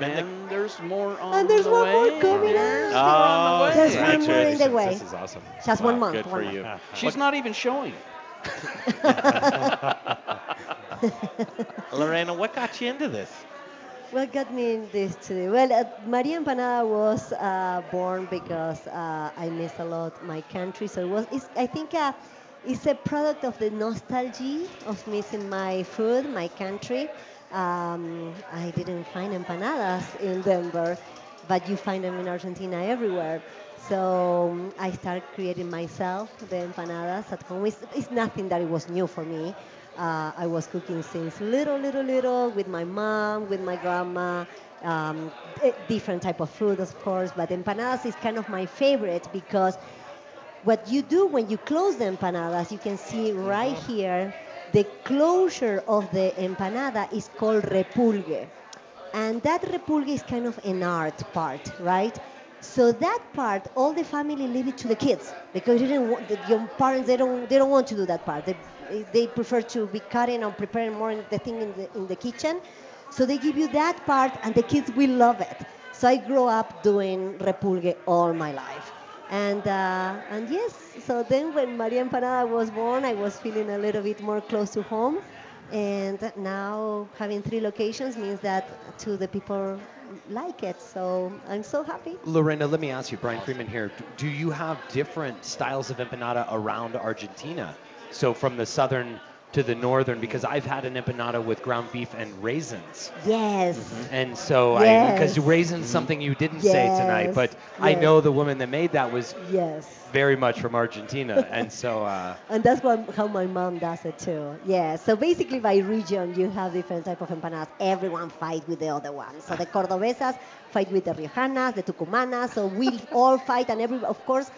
And there's more on And there's the one way. more coming There's up. more on the way. There's one more in the way. This is awesome. Just Wow, one month. Good one for month. you. She's not even showing. Lorena, what got you into this? What got me in this today? Well, uh, Maria Empanada was uh, born because uh, I miss a lot my country. So it was. It's, I think uh, it's a product of the nostalgia of missing my food, my country. Um, I didn't find empanadas in Denver, but you find them in Argentina everywhere. So um, I started creating myself the empanadas at home. It's, it's nothing that it was new for me. Uh, I was cooking since little, little, little with my mom, with my grandma, um, eh, different type of food, of course. But empanadas is kind of my favorite because what you do when you close the empanadas, you can see right here, the closure of the empanada is called repulgue. And that repulgue is kind of an art part, right? So that part, all the family leave it to the kids because they didn't want, the, your parents they don't they don't want to do that part. They, they prefer to be cutting or preparing more the thing in the in the kitchen. So they give you that part, and the kids will love it. So I grew up doing repulgue all my life. And uh, and yes, so then when Maria Empanada was born, I was feeling a little bit more close to home. And now having three locations means that to the people like it. So I'm so happy. Lorena, let me ask you, Brian Freeman here. Do you have different styles of empanada around Argentina? So from the southern to the northern, because I've had an empanada with ground beef and raisins. Yes. And so, Yes. because raisins something you didn't say tonight, Yes. but I know the woman that made that was Yes. very much from Argentina, and so uh, And that's what, how my mom does it too. Yeah. So basically, by region, you have different type of empanadas. Everyone fight with the other one. So the Cordobesas fight with the Riojanas, the Tucumanas. So we all fight, and every, of course,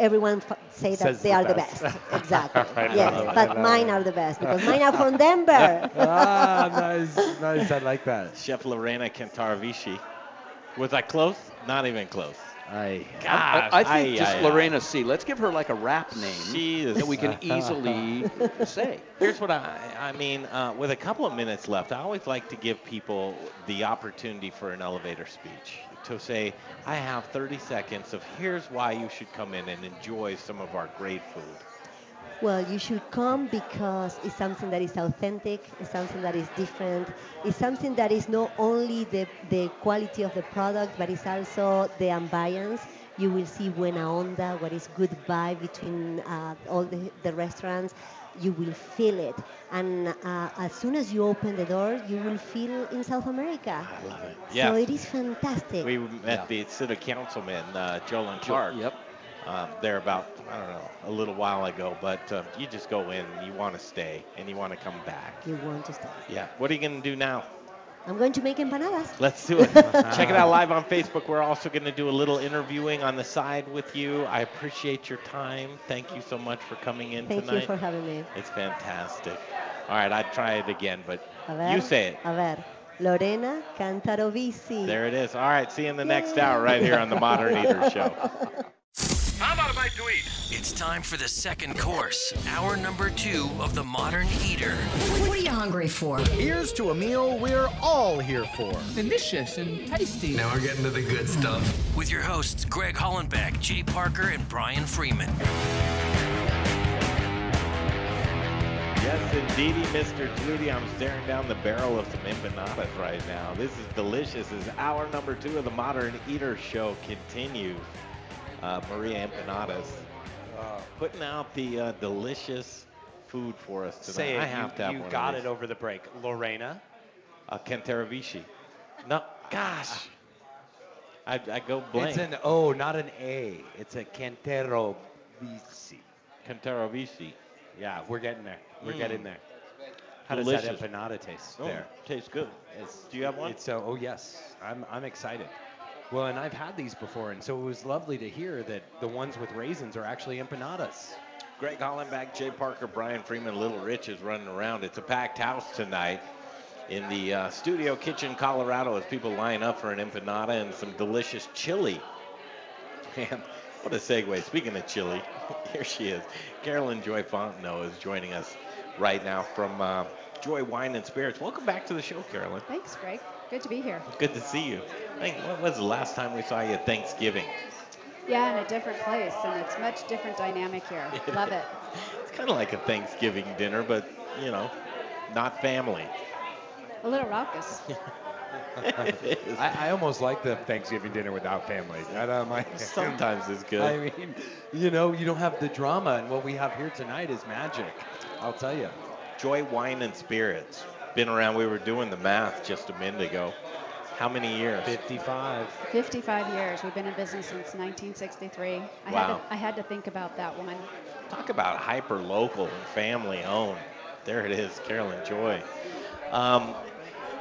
everyone f- say that Says they the are the best. best. Exactly. I yes. it, But love mine it. are the best because mine are from Denver. ah, nice, nice. I like that. Chef Lorena Cantaravici. Was I close? Not even close. I Gosh, I, I think I- just I- Lorena C. Let's give her like a rap name She is- that we can easily say. Here's what I, I mean, uh, with a couple of minutes left, I always like to give people the opportunity for an elevator speech to say, I have 30 seconds of here's why you should come in and enjoy some of our great food. Well, you should come because it's something that is authentic, it's something that is different, it's something that is not only the, the quality of the product, but it's also the ambience. You will see buena onda, what is good vibe between uh, all the, the restaurants. You will feel it. And uh, as soon as you open the door, you will feel in South America. I love it. Yeah. So it is fantastic. We met the city councilman, uh, Jolon Clark. Yep. Um, there about, I don't know, a little while ago, but uh, you just go in and you want to stay and you want to come back. you want to stay. Yeah. What are you going to do now? I'm going to make empanadas. Let's do it. Check it out live on Facebook. We're also going to do a little interviewing on the side with you. I appreciate your time. Thank you so much for coming in Thank tonight. you for having me. It's fantastic. All right, I'd try it again, but ver, you say it. A ver. Lorena Cantarovici. There it is. All right, see you in the next hour right here on the Modern Eater Show. How about a bite to eat? It's time for the second course, hour number two of the Modern Eater. What are you hungry for? Here's to a meal we're all here for. Delicious and tasty. Now we're getting to the good stuff. With your hosts, Greg Hollenbach, Jay Parker, and Brian Freeman. Yes, indeedy, Mr. Flutie. I'm staring down the barrel of some empanadas right now. This is delicious as hour number two of the Modern Eater Show continues. Uh, Maria Empanadas uh, putting out the uh, delicious food for us tonight. Say it. I have you, to have you got it over the break. Lorena. Uh, Cantaravici. No, gosh. I, I go blank. It's an O, not an A. It's a Cantero Bici. Cantaravici. Yeah, we're getting there. We're Mm. getting there. How Delicious. does that empanada taste Oh, there? tastes good. It's, Do you have one? It's uh, oh yes, I'm I'm excited. Well, and I've had these before, and so it was lovely to hear that the ones with raisins are actually empanadas. Greg Hollenbach, Jay Parker, Brian Freeman, Little Rich is running around. It's a packed house tonight in the uh, studio kitchen, Colorado, as people line up for an empanada and some delicious chili. Man, what a segue. Speaking of chili, here she is. Carolyn Joy Fontenot is joining us right now from uh, Joy Wine and Spirits. Welcome back to the show, Carolyn. Thanks, Greg. Good to be here. Good to see you. I think, when was the last time we saw you at Thanksgiving? Yeah, in a different place, and it's much different dynamic here. Love it. It's kind of like a Thanksgiving dinner, but, you know, not family. A little raucous. I, I almost like the Thanksgiving dinner without family. I don't mind. Sometimes it's good. I mean, you know, you don't have the drama, and what we have here tonight is magic. I'll tell you. Joy Wine and Spirits. Been around, we were doing the math just a minute ago. How many years? 55. 55 years. We've been in business since 1963. I, had Wow. to, I had to think about that one. Talk about hyper local and family owned. There it is, Carolyn Joy. Um,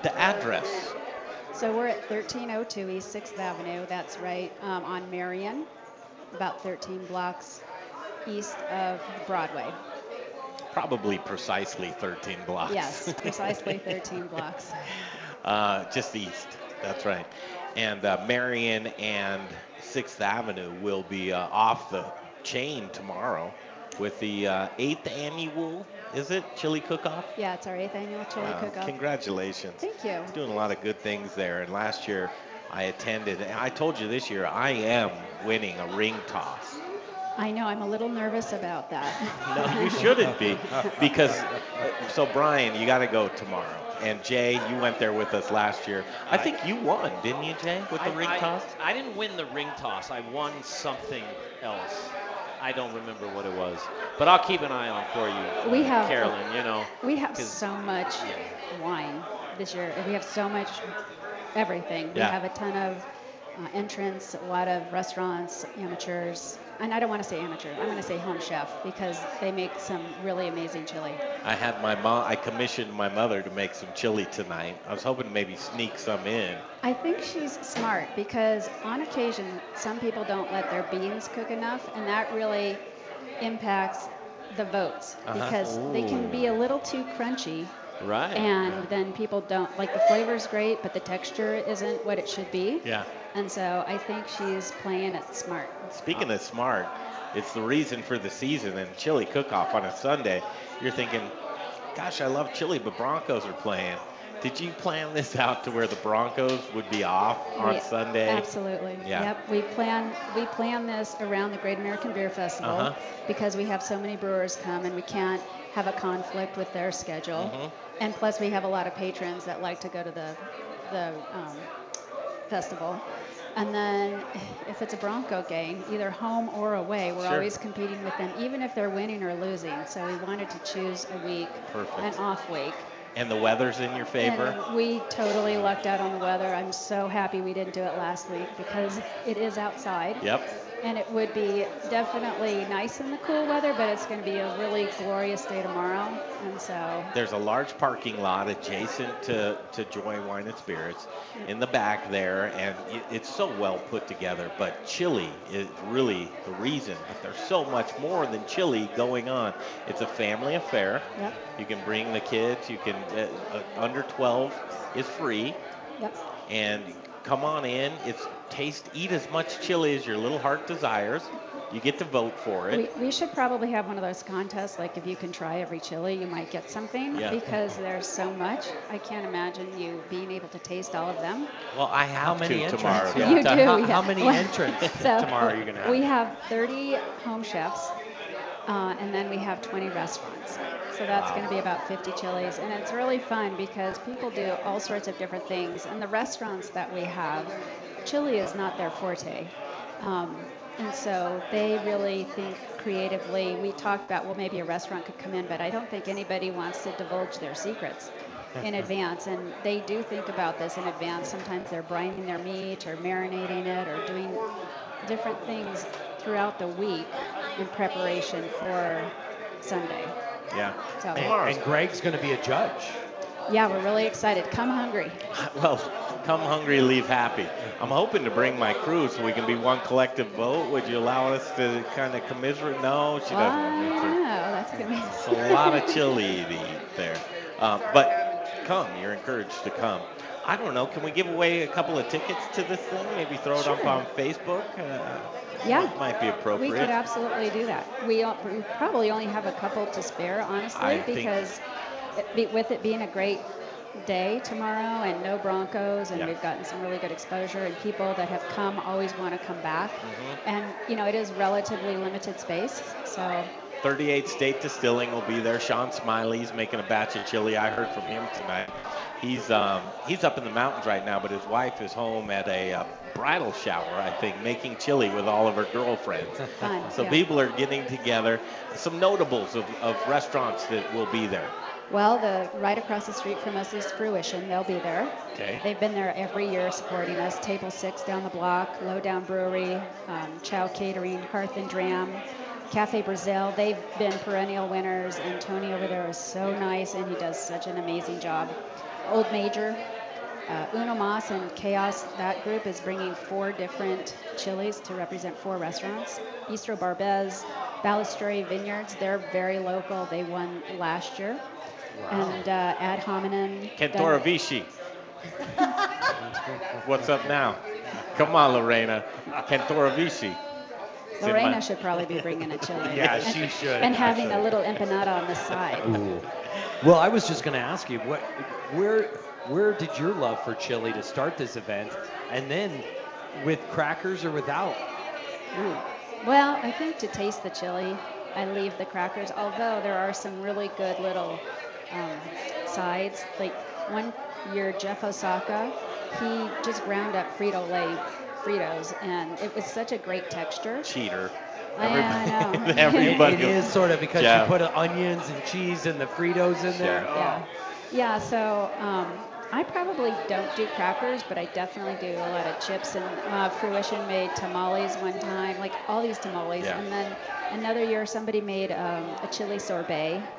the address. So we're at 1302 East 6th Avenue. That's right um, on Marion, about 13 blocks east of Broadway. Probably precisely 13 blocks. Yes, precisely 13 blocks. uh, just east. That's right. And uh, Marion and 6th Avenue will be uh, off the chain tomorrow with the uh, 8th annual, is it, Chili Cook-Off? Yeah, it's our eighth annual chili Wow, cook-off. Congratulations. Thank you. Doing a lot of good things there. And last year I attended, and I told you this year I am winning a ring toss. I know, I'm a little nervous about that. No, you shouldn't be. Because, uh, so Brian, you got to go tomorrow. And Jay, you went there with us last year. I think you won, didn't you, Jay, with the I- ring I- toss? I didn't win the ring toss. I won something else. I don't remember what it was, but I'll keep an eye on for you, We uh, have- Carolyn. You know, We have 'cause- so much wine this year. We have so much everything. We Yeah. have a ton of uh, entrants, a lot of restaurants, amateurs. And I don't want to say amateur. I'm going to say home chef because they make some really amazing chili. I had my mom, I commissioned my mother to make some chili tonight. I was hoping to maybe sneak some in. I think she's smart because on occasion some people don't let their beans cook enough, and that really impacts the votes Uh-huh. because they can be a little too crunchy. Right. And then people don't like the flavor's great, but the texture isn't what it should be. Yeah. And so I think she's playing it smart. Speaking of smart, it's the reason for the season and chili cook-off on a Sunday. You're thinking, gosh, I love chili, but Broncos are playing. Did you plan this out to where the Broncos would be off on We- Sunday? Absolutely. Yeah. Yep. We plan we plan this around the Great American Beer Festival Uh-huh. because we have so many brewers come and we can't have a conflict with their schedule. Mhm. And plus we have a lot of patrons that like to go to the the um, festival. And then if it's a Bronco game, either home or away, we're Sure. always competing with them, even if they're winning or losing. So we wanted to choose a week, Perfect. an off week. And the weather's in your favor? And we totally lucked out on the weather. I'm so happy we didn't do it last week because it is outside. Yep. And it would be definitely nice in the cool weather, but it's going to be a really glorious day tomorrow. And so, There's a large parking lot adjacent to, to Joy Wine and Spirits in the back there, and it, it's so well put together. But chili is really the reason. But there's so much more than chili going on. It's a family affair. Yep. You can bring the kids. You can uh, uh, under 12 is free, yep. and come on in. It's taste. Eat as much chili as your little heart desires. You get to vote for it. We, we should probably have one of those contests, like if you can try every chili, you might get something Yeah. because there's so much. I can't imagine you being able to taste all of them. well, I have many to tomorrow. entrants? yeah. You do, How- yeah. how many Well, entrants so tomorrow are you gonna have? We have 30 home chefs, uh, and then we have 20 restaurants. So that's Wow. going to be about 50 chilies, and it's really fun because people do all sorts of different things. And the restaurants that we have, chili is not their forte. Um, and so they really think creatively. We talked about, well, maybe a restaurant could come in, but I don't think anybody wants to divulge their secrets in advance. And they do think about this in advance. Sometimes they're brining their meat or marinating it or doing different things throughout the week in preparation for Sunday. Yeah. So, And, and Greg's going to be a judge. Yeah, we're really excited. Come hungry. Well, come hungry, leave happy. I'm hoping to bring my crew so we can be one collective vote. Would you allow us to kind of commiserate? No, she doesn't want me I to. know, that's going to be. It's a lot of chili to eat there. Uh, but come, you're encouraged to come. I don't know. Can we give away a couple of tickets to this thing? Maybe throw it up on Facebook? Uh, Yeah. that might be appropriate. We could absolutely do that. We, we probably only have a couple to spare, honestly, I think- because it with it being a great day tomorrow and no Broncos, and Yeah. we've gotten some really good exposure, and people that have come always want to come back. Mm-hmm. And, you know, it is relatively limited space, so 38 State Distilling will be there. Sean Smiley's making a batch of chili. I heard from him tonight. He's um, he's up in the mountains right now, but his wife is home at a uh, bridal shower, I think, making chili with all of her girlfriends. fun. So yeah. people are getting together. Some notables of, of restaurants that will be there. Well, the right across the street from us is Fruition. They'll be there. Okay. They've been there every year supporting us. Table Six down the block, Lowdown Brewery, um, Chow Catering, Hearth and Dram, Cafe Brazil. They've been perennial winners, and Tony over there is so nice, and he does such an amazing job. Old Major, uh, Uno Mas and Chaos, that group is bringing four different chilies to represent four restaurants. Bistro Barbez, Balistreri Vineyards, they're very local. They won last year. And uh, Ad Hominem. Kentora Vichy. What's up now? Come on, Lorena. Kentora Vichy. It's Lorena my- should probably be bringing a chili. Yeah, And- she should, And having a little empanada on the side. Ooh. Well, I was just going to ask you, what, where, where did your love for chili to start this event, and then with crackers or without? Ooh. Well, I think to taste the chili, I leave the crackers. Although there are some really good little um, sides. Like one year, Jeff Osaka, he just ground up Frito Lay Fritos, and it was such a great texture. Cheater. I- I know. Everybody. It is sort of because Yeah. you put onions and cheese and the Fritos in there. Sure. Yeah. Yeah, so um, I probably don't do crackers, but I definitely do a lot of chips. And uh, Fruition made tamales one time, like all these tamales. Yeah. And then another year, somebody made um, a chili sorbet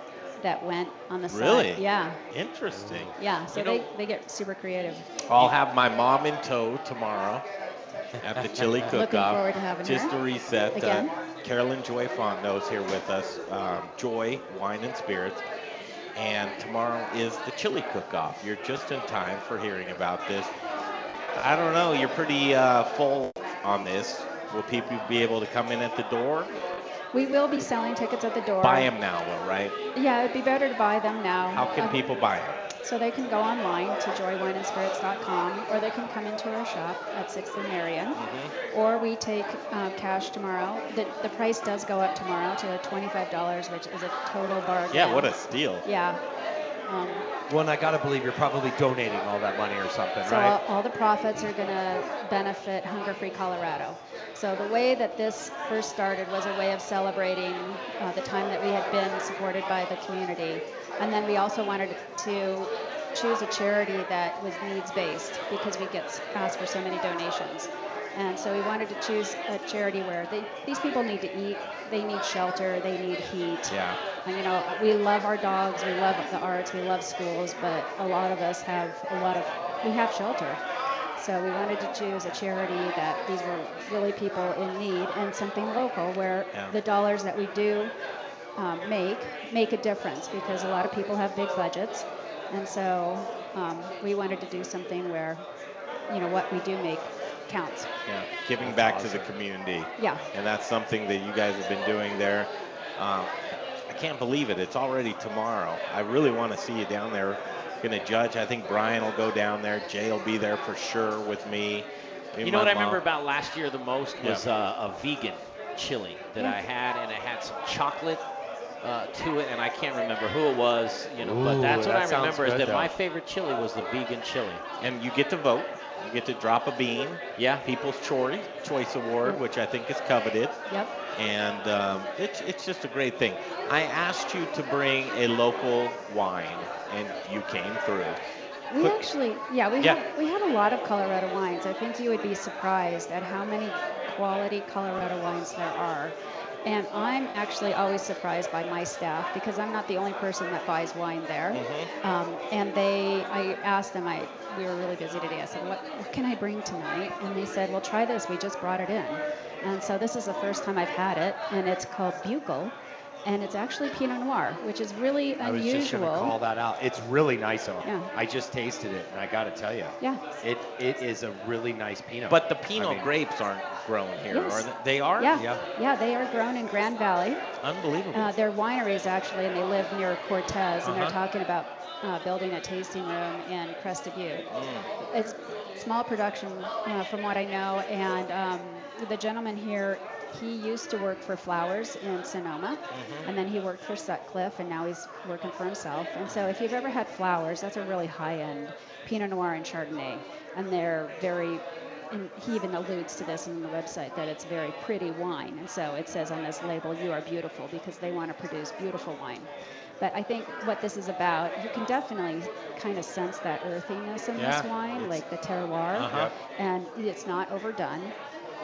that went on the side. Really? Yeah. Interesting. Yeah, so You know- they, they get super creative. I'll have my mom in tow tomorrow at the chili cook-off. forward to having Just her. to reset, Again. Uh, Carolyn Joy Fontenot's here with us. Um, Joy Wine and Spirits. And tomorrow is the chili cook-off. You're just in time for hearing about this. I don't know. You're pretty uh, full on this. Will people be able to come in at the door? We will be selling tickets at the door. Buy them now, though, right? Yeah, it'd be better to buy them now. How can Uh, people buy them? So they can go online to joywineandspirits.com, or they can come into our shop at 6th and Marion, Mm-hmm. or we take uh, cash tomorrow. The, the price does go up tomorrow to $25, which is a total bargain. Yeah, what a steal. Yeah. Um, Well, and I got to believe you're probably donating all that money or something, so right? all, all the profits are to benefit Hunger Free Colorado. So the way that this first started was a way of celebrating uh, the time that we had been supported by the community, and then we also wanted to choose a charity that was needs-based because we get asked for so many donations. And so we wanted to choose a charity where they, these people need to eat, they need shelter, they need heat. Yeah. And you know, we love our dogs, we love the arts, we love schools, but a lot of us have a lot of, we have shelter. So we wanted to choose a charity that these were really people in need and something local where Yeah. the dollars that we do um, make make a difference because a lot of people have big budgets. And so um, we wanted to do something where, you know, what we do make counts. Yeah, giving back to the community. Yeah. And that's something that you guys have been doing there. Um, I can't believe it. It's already tomorrow. I really want to see you down there. Going to judge. I think Brian will go down there. Jay will be there for sure with me. Me You know and what I remember about last year the most was Yeah. uh, a vegan chili that Yeah. I had, and it had some chocolate uh, to it, and I can't remember who it was. You know, but that's what that I remember is that though. my favorite chili was the vegan chili. And you get to vote. You get to drop a bean. Yeah. People's Choice Choice Award, which I think is coveted. Yep. And um, it's it's just a great thing. I asked you to bring a local wine, and you came through. We Quick- actually, yeah, we Yeah. have we have a lot of Colorado wines. I think you would be surprised at how many quality Colorado wines there are. And I'm actually always surprised by my staff because I'm not the only person that buys wine there. Mm-hmm. Um, and they, I asked them, I we were really busy today. I said, what, what can I bring tonight? And they said, well, try this. We just brought it in. And so this is the first time I've had it, and it's called Bugle. And it's actually Pinot Noir, which is really unusual. I was unusual. just going to call that out. It's really nice, though. Yeah. I just tasted it, and I got to tell you, Yeah. it it is a really nice Pinot. But the I Pinot mean, grapes aren't grown here, Yes. are they? They are? Yeah, yeah, they are grown in Grand Valley. Unbelievable. Uh, they're wineries actually, and they live near Cortez, and they're Uh-huh. talking about uh, building a tasting room in Crested Butte. Mm. It's small production, uh, from what I know, and um, the gentleman here, he used to work for Flowers in Sonoma, Mm-hmm. and then he worked for Sutcliffe, and now he's working for himself. And so, if you've ever had Flowers, that's a really high-end Pinot Noir and Chardonnay, and they're very and he even alludes to this on the website that it's very pretty wine. And so it says on this label, you are beautiful because they want to produce beautiful wine. But I think what this is about, you can definitely kind of sense that earthiness in Yeah, this wine, like the terroir, Uh-huh. and it's not overdone.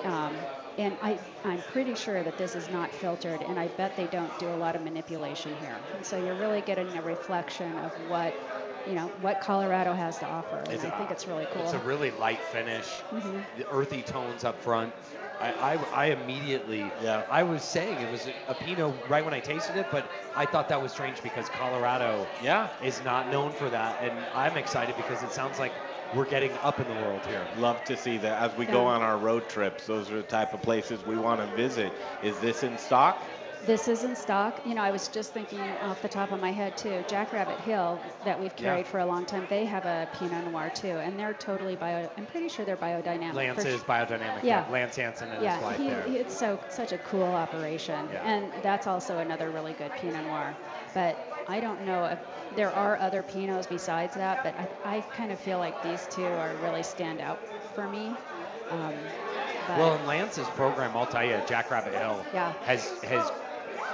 Um, and I, I'm pretty sure that this is not filtered, and I bet they don't do a lot of manipulation here. And so you're really getting a reflection of what, you know, what Colorado has to offer. And It's I a- think it's really cool. It's a really light finish. Mhm. The earthy tones up front. I, I, I immediately, yeah. I was saying it was a, a Pinot right when I tasted it, but I thought that was strange because Colorado yeah. is not known for that. And I'm excited because it sounds like we're getting up in the world here. Love to see that as we go on our road trips. Those are the type of places we want to visit. Is this in stock? This is in stock. You know, I was just thinking off the top of my head too. Jackrabbit Hill, that we've Yeah. carried for a long time, they have a Pinot Noir too, and they're totally bio. I'm pretty sure they're biodynamic. Lance is sh- biodynamic. Yeah. Lance Hansen and yeah, his wife he, there. he- it's so such a cool operation, Yeah. and that's also another really good Pinot Noir. But I don't know if there are other Pinots besides that, but I, I kind of feel like these two are really stand out for me. Um, Well, in Lance's program, I'll tell you, Jackrabbit Hill Yeah. has has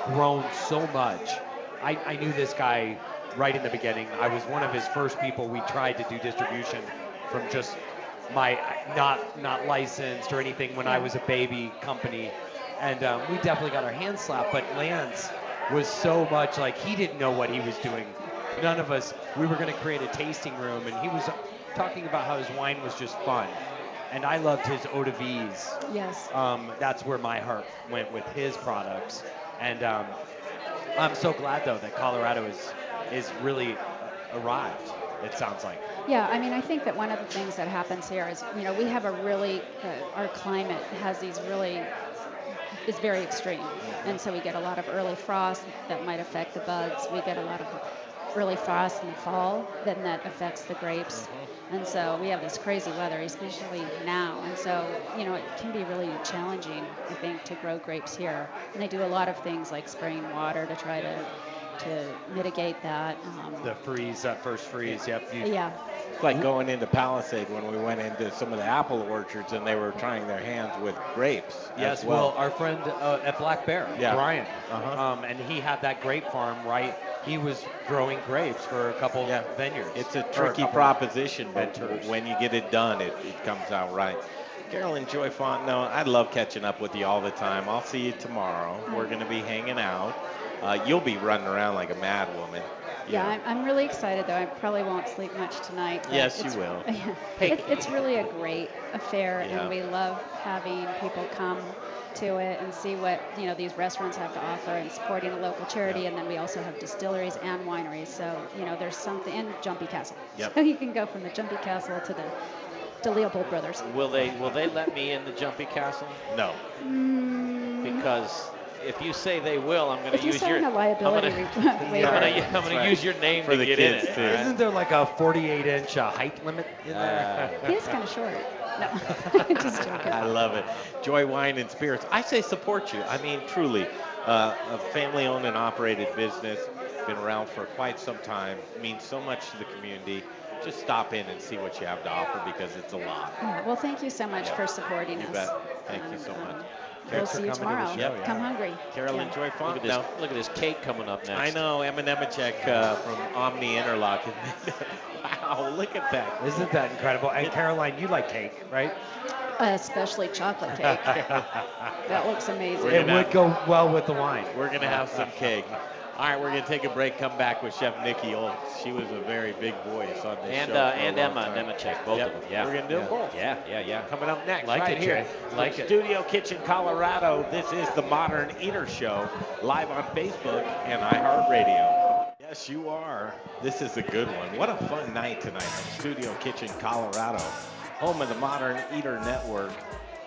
grown so much. I, I knew this guy right in the beginning. I was one of his first people we tried to do distribution from just my not not licensed or anything when I was a baby company, and um, we definitely got our hands slapped. But Lance was so much like he didn't know what he was doing. None of us. We were going to create a tasting room, and he was talking about how his wine was just fun. And I loved his eau de vies. Yes. Um, that's where my heart went with his products. And um, I'm so glad though that Colorado is is really arrived. It sounds like. Yeah, I mean, I think that one of the things that happens here is, you know, we have a really, uh, our climate has these really, is very extreme. And so we get a lot of early frost that might affect the buds. We get a lot of early frost in the fall, then that affects the grapes. Mm-hmm. And so we have this crazy weather, especially now. And so, you know, it can be really challenging, I think, to grow grapes here. And they do a lot of things like spraying water to try to to mitigate that. Um, The freeze, that first freeze. Yep. You, yeah. It's like going into Palisade when we went into some of the apple orchards and they were trying their hands with grapes. Yes, as well, well. our friend uh, at Black Bear, Yeah. Brian, Uh-huh. um, and he had that grape farm right. He was growing grapes for a couple vineyards. It's a tricky couple proposition, but when you get it done, it, it comes out right. Carolyn Joy Fontenot, I love catching up with you all the time. I'll see you tomorrow. We're going to be hanging out. Uh, you'll be running around like a mad woman. Yeah, I'm, I'm really excited though. I probably won't sleep much tonight. Yes, you it's- will. it, it's really a great affair, Yeah. and we love having people come to it and see what you know these restaurants have to offer and supporting a local charity. And then we also have distilleries and wineries. So you know, there's something in Jumpy Castle. Yep. So you can go from the Jumpy Castle to the to Leopold Brothers. Will they will they let me in the Jumpy Castle? No. Because if you say they will, I'm going to use your a liability I'm re- gonna, waiver. I'm gonna, I'm That's gonna right. use your name For to the get kids, in it. too. all right? Isn't there like a 48 inch uh, height limit in there? He is kind of short. No, just joking. I love it. Joy Wine and Spirits. I say support you. I mean, truly, uh, a family-owned and operated business, been around for quite some time, means so much to the community. Just stop in and see what you have to offer because it's a lot. Yeah, well, thank you so much Yeah. for supporting You us. bet. Thank you so And, much. Thanks We'll see you the tomorrow. show, yeah. Come hungry. Carolyn Yeah. Joy Look at this, look at this cake coming up next. I know, Emma Nemechek uh, from Omni Interlocken. wow, look at that. Isn't that incredible? And Caroline, you like cake, right? Especially chocolate cake. that looks amazing. It would go well with the wine. We're going to have some cake. All right, we're going to take a break, come back with Chef Nikki Olst. She was a very big voice on this And, show. uh, and Emma time. Nemechek, both Yep, of them, yeah. We're going to do Yeah. both. Yeah, yeah, yeah. Coming up next, Like right it, here. Jay. Like from it. Studio Kitchen, Colorado. This is the Modern Eater Show, live on Facebook and iHeartRadio. Yes, you are. This is a good one. What a fun night tonight Studio Kitchen, Colorado, home of the Modern Eater Network.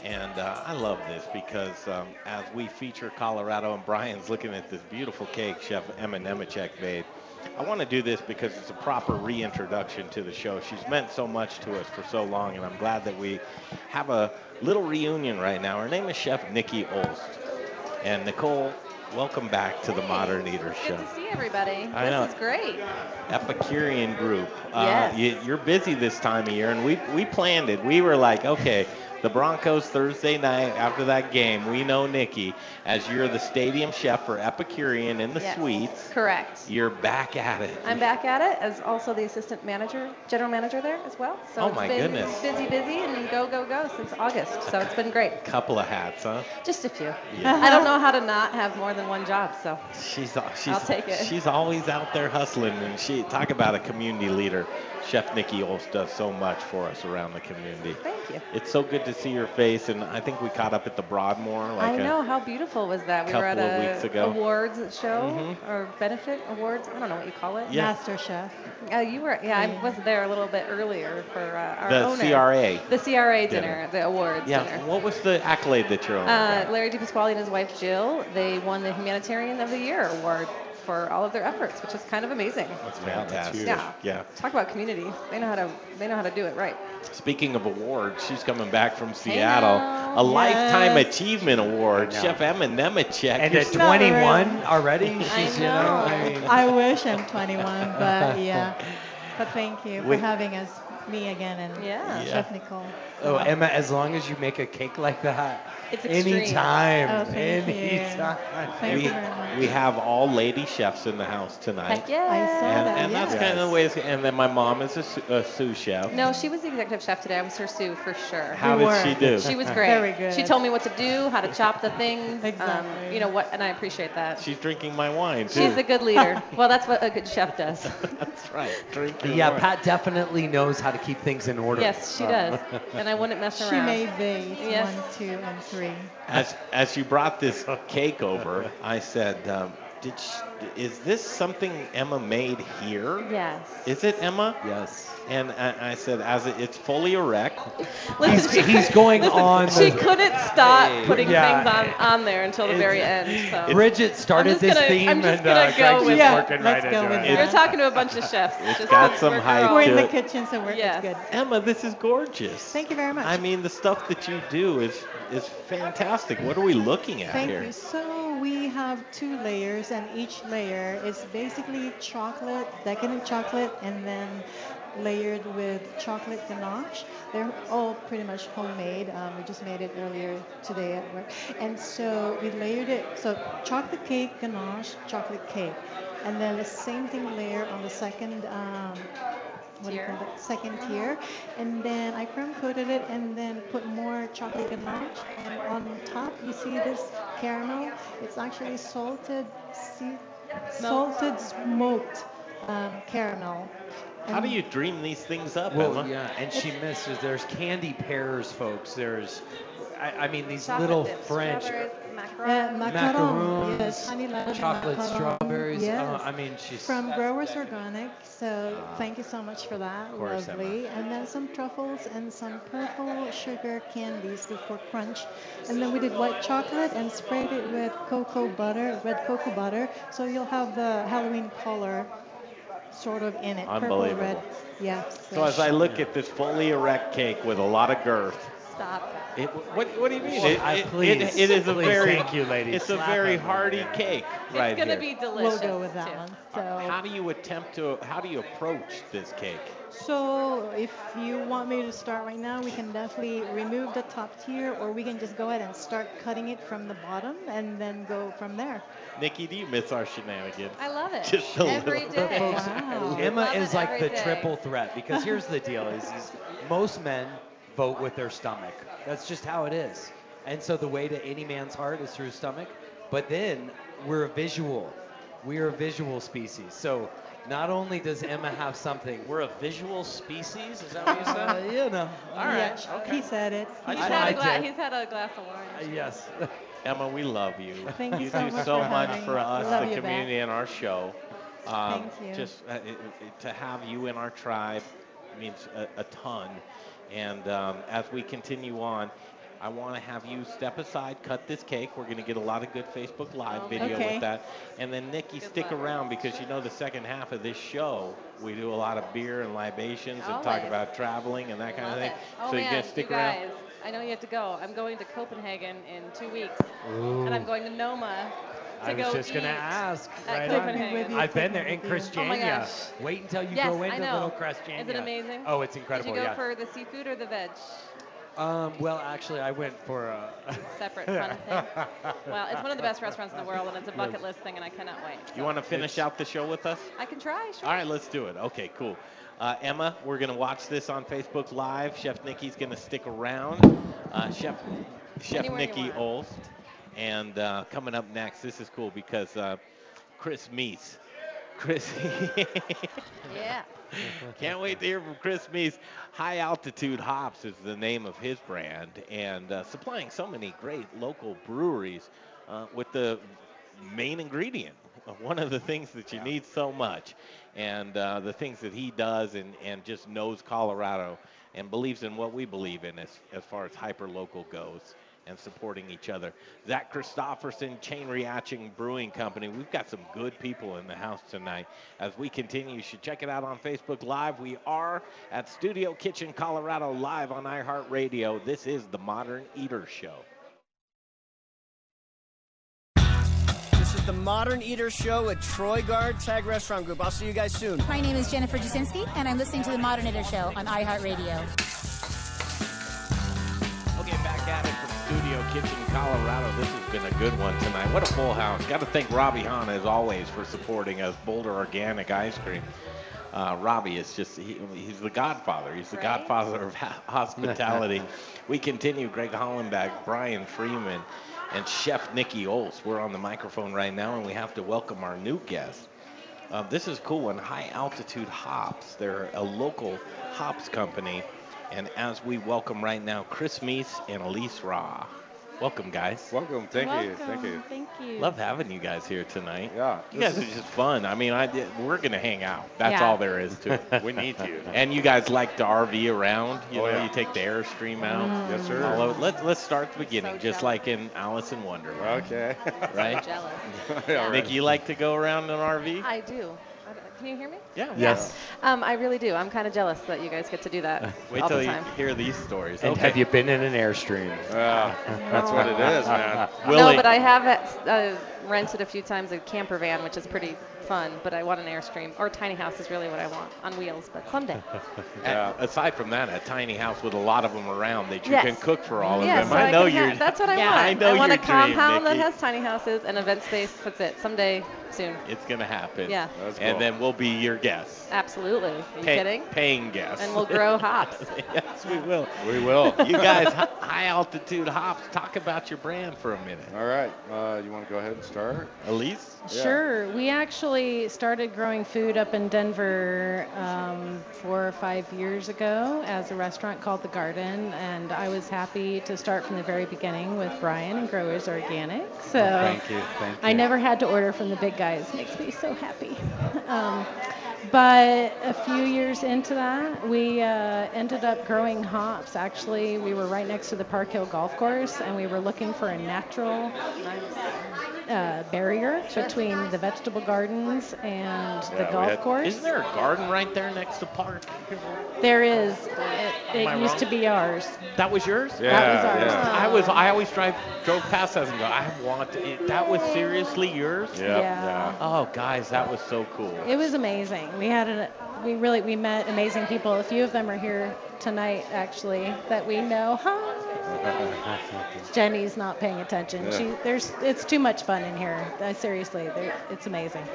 And uh, I love this because um, as we feature Colorado, and Brian's looking at this beautiful cake Chef Emma Nemechek made, I want to do this because it's a proper reintroduction to the show. She's meant so much to us for so long, and I'm glad that we have a little reunion right now. Her name is Chef Nikki Olst. And Nicole, welcome back to the Modern Eater Show. Good to see everybody. I this know. is great. Epicurean group. Uh, Yes. you, you're busy this time of year, and we we planned it. We were like, okay, the Broncos Thursday night after that game. We know Nikki as you're the stadium chef for Epicurean in the Yes. suites. Correct. You're back at it. I'm back at it as also the assistant manager, general manager there as well. So Oh, it's my been goodness. busy, busy, and go, go, go since August. So it's been great. Couple of hats, huh? Just a few. Yeah. I don't know how to not have more than one job. So She's she's I'll take it. she's always out there hustling, and she talk about a community leader. Chef Nikki Olst does so much for us around the community. Thank you. It's so good to see your face, and I think we caught up at the Broadmoor. Like I a- know how beautiful was that. We were at couple a weeks ago. awards show Mhm. or benefit awards. I don't know what you call it. Yeah. Master Chef. Uh, you were, yeah, I was there a little bit earlier for uh, our The owner. CRA The CRA dinner. dinner, the awards Yeah. dinner. What was the accolade that you're on? Uh, Larry DiPasquale and his wife Jill, they won the Humanitarian of the Year award for all of their efforts, which is kind of amazing. That's fantastic. Yeah. yeah. Talk about community. They know how to they know how to do it right. Speaking of awards, she's coming back from Seattle. now. A Lifetime Achievement Award. I. Chef Emma Nemechek. And at so- 21 already, I she's, you know, I mean, I wish I'm 21, but yeah. But thank you for We- having us, me again, and Yeah. Chef Nicole. oh, Emma, as long as you make a cake like that, It's extreme. anytime, Oh, thank you. Thank we, you very much. we have all lady chefs in the house tonight. Heck yeah. I saw And, that. and that's kind of the way it's, and then my mom is a, su- a sous chef. No, she was the executive chef today. I was her sous for sure. How You did were. she do? She was great. Very good. She told me what to do, how to chop the things. Um, Exactly. you know what, and I appreciate that. She's drinking my wine too. She's a good leader. well, that's what a good chef does. That's right. Drinking Yeah, wine. Pat definitely knows how to keep things in order. Yes, she does. And I wouldn't mess around. She made these Yes. one, two, and three. As as you brought this cake over, I said, um, did she, is this something Emma made here? Yes. Is it Emma? Yes. And I, I said, as it, it's fully erect. Listen, she- he's going listen, on She the- couldn't stop Hey. putting Yeah. things on, on there until the very end. So. Bridget started this gonna, theme I'm just and gonna uh, go Greg's with just it. working let's right go into with it. that. You're talking to a bunch of chefs. It's just got we're- some we're We're in the kitchen, so we're Yes. good. Emma, this is gorgeous. Thank you very much. I mean, the stuff that you do is is fantastic. What are we looking at Thank here? you. So we have two layers, and each layer is basically chocolate, decadent chocolate, and then layered with chocolate ganache. They're all pretty much homemade. Um, we just made it earlier today at work. And so we layered it. So chocolate cake, ganache, chocolate cake. And then the same thing layer on the second um, what do you call it? Second tier. And then I crumb coated it and then put more chocolate ganache. And on top you see this caramel. It's actually salted, sea, salted smoked um, caramel. How do you dream these things up, Well, Emma? yeah, and she misses. There's candy pears, folks. There's, I, I mean, these Chocolate little dips, French strawberries, Uh, macaron. macaron, macaroons, yes, honey lemon chocolate macaron, strawberries. Yes. Uh, I mean, she's From Growers Organic, so thank you so much for that. Of course, Emma. And then some truffles and some purple sugar candies good for crunch. And then we did white chocolate and sprayed it with cocoa butter, red cocoa butter, so you'll have the Halloween color sort of in it. Purple, red. Unbelievable. Yeah. So as I look at this fully erect cake with a lot of girth, Stop. it, what, what do you mean? Well, It, I- please, it- it is a please, very thank you, ladies. It's a very Emma. hearty cake right it's gonna here. be delicious. We'll go with that too. one. Uh, so. How do you attempt to? How do you approach this cake? So if you want me to start right now, we can definitely remove the top tier, or we can just go ahead and start cutting it from the bottom and then go from there. Nikki, do you miss our shenanigans? I love it. Just a Every little. day. Oh, wow. Emma is like the day. triple threat because here's the deal: is, is most men vote with their stomach. That's just how it is. And so the way to any man's heart is through his stomach. But then we're a visual. We are a visual species. So not only does Emma have something, We're a visual species. Is that what you uh, said? you know. All right. Yeah, Okay. He said it. He's, I- had I a gla- did. he's had a glass of wine. Uh, yes. Emma, we love you. Thank you you so do much so for much having for us, Love the you back. community, and our show. Um, Thank you. Just uh, it, it, to have you in our tribe means a, a ton. And um, as we continue on, I want to have you step aside, cut this cake. We're going to get a lot of good Facebook Live Oh, video Okay. with that. And then Nikki, Good stick luck. around because you know the second half of this show, we do a lot of beer and libations and talk about traveling and that kind Love of thing. Oh so man, you going to stick you around? I know you have to go. I'm going to Copenhagen in two weeks, Ooh. and I'm going to Noma I go was just gonna ask. Right Copenhagen. on. I've been there in With you. Oh Christiania. Wait until you Yes, go I into little Christiania. Is it amazing? Oh, it's incredible. Did you go yeah. for the seafood or the veg? Um, well, actually, I went for a Separate fun thing. Well, it's one of the best restaurants in the world, and it's a bucket list thing, and I cannot wait. You want to finish out the show with us? I can try, sure. All right, let's do it. Okay, cool. Uh, Emma, we're going to watch this on Facebook Live. Chef Nikki's going to stick around. Uh, Chef Chef Anywhere Nikki want. Olst. And uh, coming up next, this is cool because uh, Chris Meese. Chris, Yeah. can't wait to hear from Chris Meese. High Altitude Hops is the name of his brand, and uh, supplying so many great local breweries uh, with the main ingredient, one of the things that you need so much, and uh, the things that he does, and, and just knows Colorado and believes in what we believe in as, as far as hyper local goes and supporting each other. Zach Christofferson, Chain Reaction Brewing Company. We've got some good people in the house tonight. As we continue, you should check it out on Facebook Live. We are at Studio Kitchen Colorado live on iHeartRadio. This is the Modern Eater Show. This is the Modern Eater Show at Troy Guard Tag Restaurant Group. I'll see you guys soon. My name is Jennifer Jasinski, and I'm listening to the Modern Eater Show on iHeartRadio. Kitchen, Colorado. This has been a good one tonight. What a full house. Got to thank Robbie Hahn, as always, for supporting us. Boulder Organic Ice Cream. Uh, Robbie is just, he, he's the godfather. He's the Right. godfather of ha- hospitality. we continue. Greg Hollenbach, Brian Freeman, and Chef Nikki Olst. We're on the microphone right now, and we have to welcome our new guest. Uh, this is a cool one. High Altitude Hops. They're a local hops company. And as we welcome right now, Chris Meese and Elise Raw. Welcome, guys. Welcome. Thank you. Thank you. Thank you. Love having you guys here tonight. Yeah. You guys are just fun. I mean, I we're gonna hang out. That's Yeah. all there is to it. We need you. And you guys like to RV around. You Oh, know, yeah. you take the Airstream out. Mm. Yes, sir. All over. Let's let's start at the beginning, just like in Alice in Wonderland. Okay. Right? Jealous. Yeah, right. Nick, you like to go around in an RV? I do. I d- Can you hear me? Yeah. Yes. Um, I really do. I'm kind of jealous that you guys get to do that Wait all till the you time. hear these stories. And okay. have you been in an Airstream? Yeah, that's what it is, man. Willie. No, but I have uh, rented a few times a camper van, which is pretty fun. But I want an Airstream or a tiny house is really what I want on wheels. But someday. Uh, aside from that, a tiny house with a lot of them around that you Yes. can cook for all of yeah, them. so I I know can you're. ha- that's what I Yeah, want. I know want your a dream, compound that has tiny houses and event space. That's it. Someday, soon. It's gonna happen. Yeah. That's And then we'll be your guests. Absolutely. Are you Pay- kidding? Paying guests. And we'll grow hops. yes, we will. We will. You guys, high altitude hops. Talk about your brand for a minute. All right. Uh, you want to go ahead and start? Elise. Yeah. Sure. We actually started growing food up in Denver um, four or five years ago as a restaurant called The Garden, and I was happy to start from the very beginning with Brian and Growers Organic. So Thank you. Thank you. I never had to order from the big guys. Makes me so happy. Um, but a few years into that, we uh, ended up growing hops. Actually, we were right next to the Park Hill Golf Course, and we were looking for a natural uh, barrier between the vegetable gardens and the Yeah, we golf had- course. Isn't there a garden right there next to park? There is. It, it used wrong? to be ours. That was yours? Yeah, that was ours. yeah. I was. I always drive drove past that and go. I want to, it, that. Was seriously yours? Yeah. Yeah. Oh, guys, that was so cool. It was amazing. We had a, we really we met amazing people. A few of them are here tonight actually that we know. Hi. Jenny's not paying attention. Yeah. She there's it's too much fun in here. Uh, seriously, it's amazing.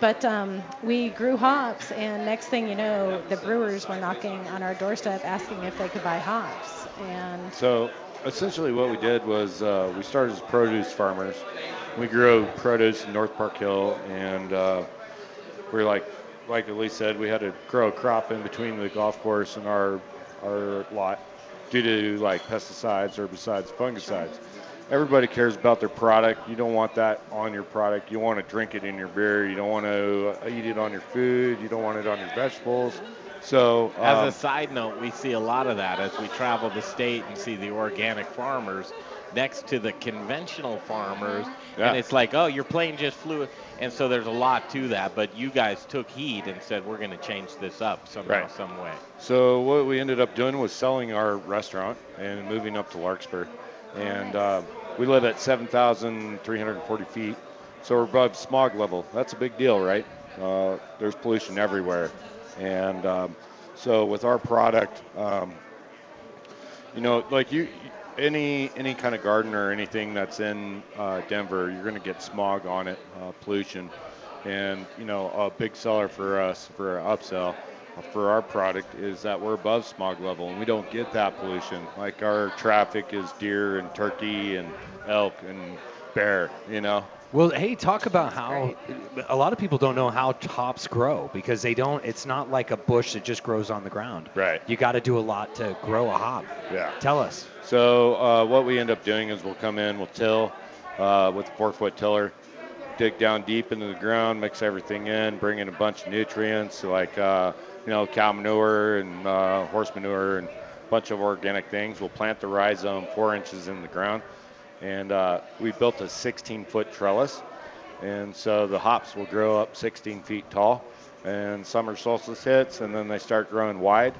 But um, we grew hops, and next thing you know, the brewers were knocking on our doorstep asking if they could buy hops. And So essentially, what we did was uh, we started as produce farmers. We grew produce in North Park Hill, and uh, we're like, like Elise said, we had to grow a crop in between the golf course and our our lot due to like pesticides, herbicides, fungicides. Everybody cares about their product. You don't want that on your product. You want to drink it in your beer. You don't want to eat it on your food. You don't want it on your vegetables. So As um, a side note, we see a lot of that as we travel the state and see the organic farmers next to the conventional farmers. Yeah. And it's like, oh, your plane just flew. And so there's a lot to that. But you guys took heed and said, we're going to change this up somehow, Right. some way. So what we ended up doing was selling our restaurant and moving up to Larkspur, and uh, we live at 7,340 feet, so we're above smog level. That's a big deal, right? Uh, there's pollution everywhere, and um, so with our product, um, you know, like you, any any kind of garden or anything that's in uh, Denver, you're going to get smog on it, uh, pollution, and you know, a big seller for us for our upsell for our product is that we're above smog level and we don't get that pollution. Like our traffic is deer and turkey and elk and bear, you know. Well, hey, talk about how a lot of people don't know how hops grow because they don't. It's not like a bush that just grows on the ground. Right. You got to do a lot to grow a hop. Yeah. Tell us. So uh, what we end up doing is we'll come in, we'll till uh, with a four-foot tiller, dig down deep into the ground, mix everything in, bring in a bunch of nutrients like uh, you know cow manure and uh, horse manure and a bunch of organic things. We'll plant the rhizome four inches in the ground, and uh, we built a 16-foot trellis, and so the hops will grow up 16 feet tall. And summer solstice hits, and then they start growing wide,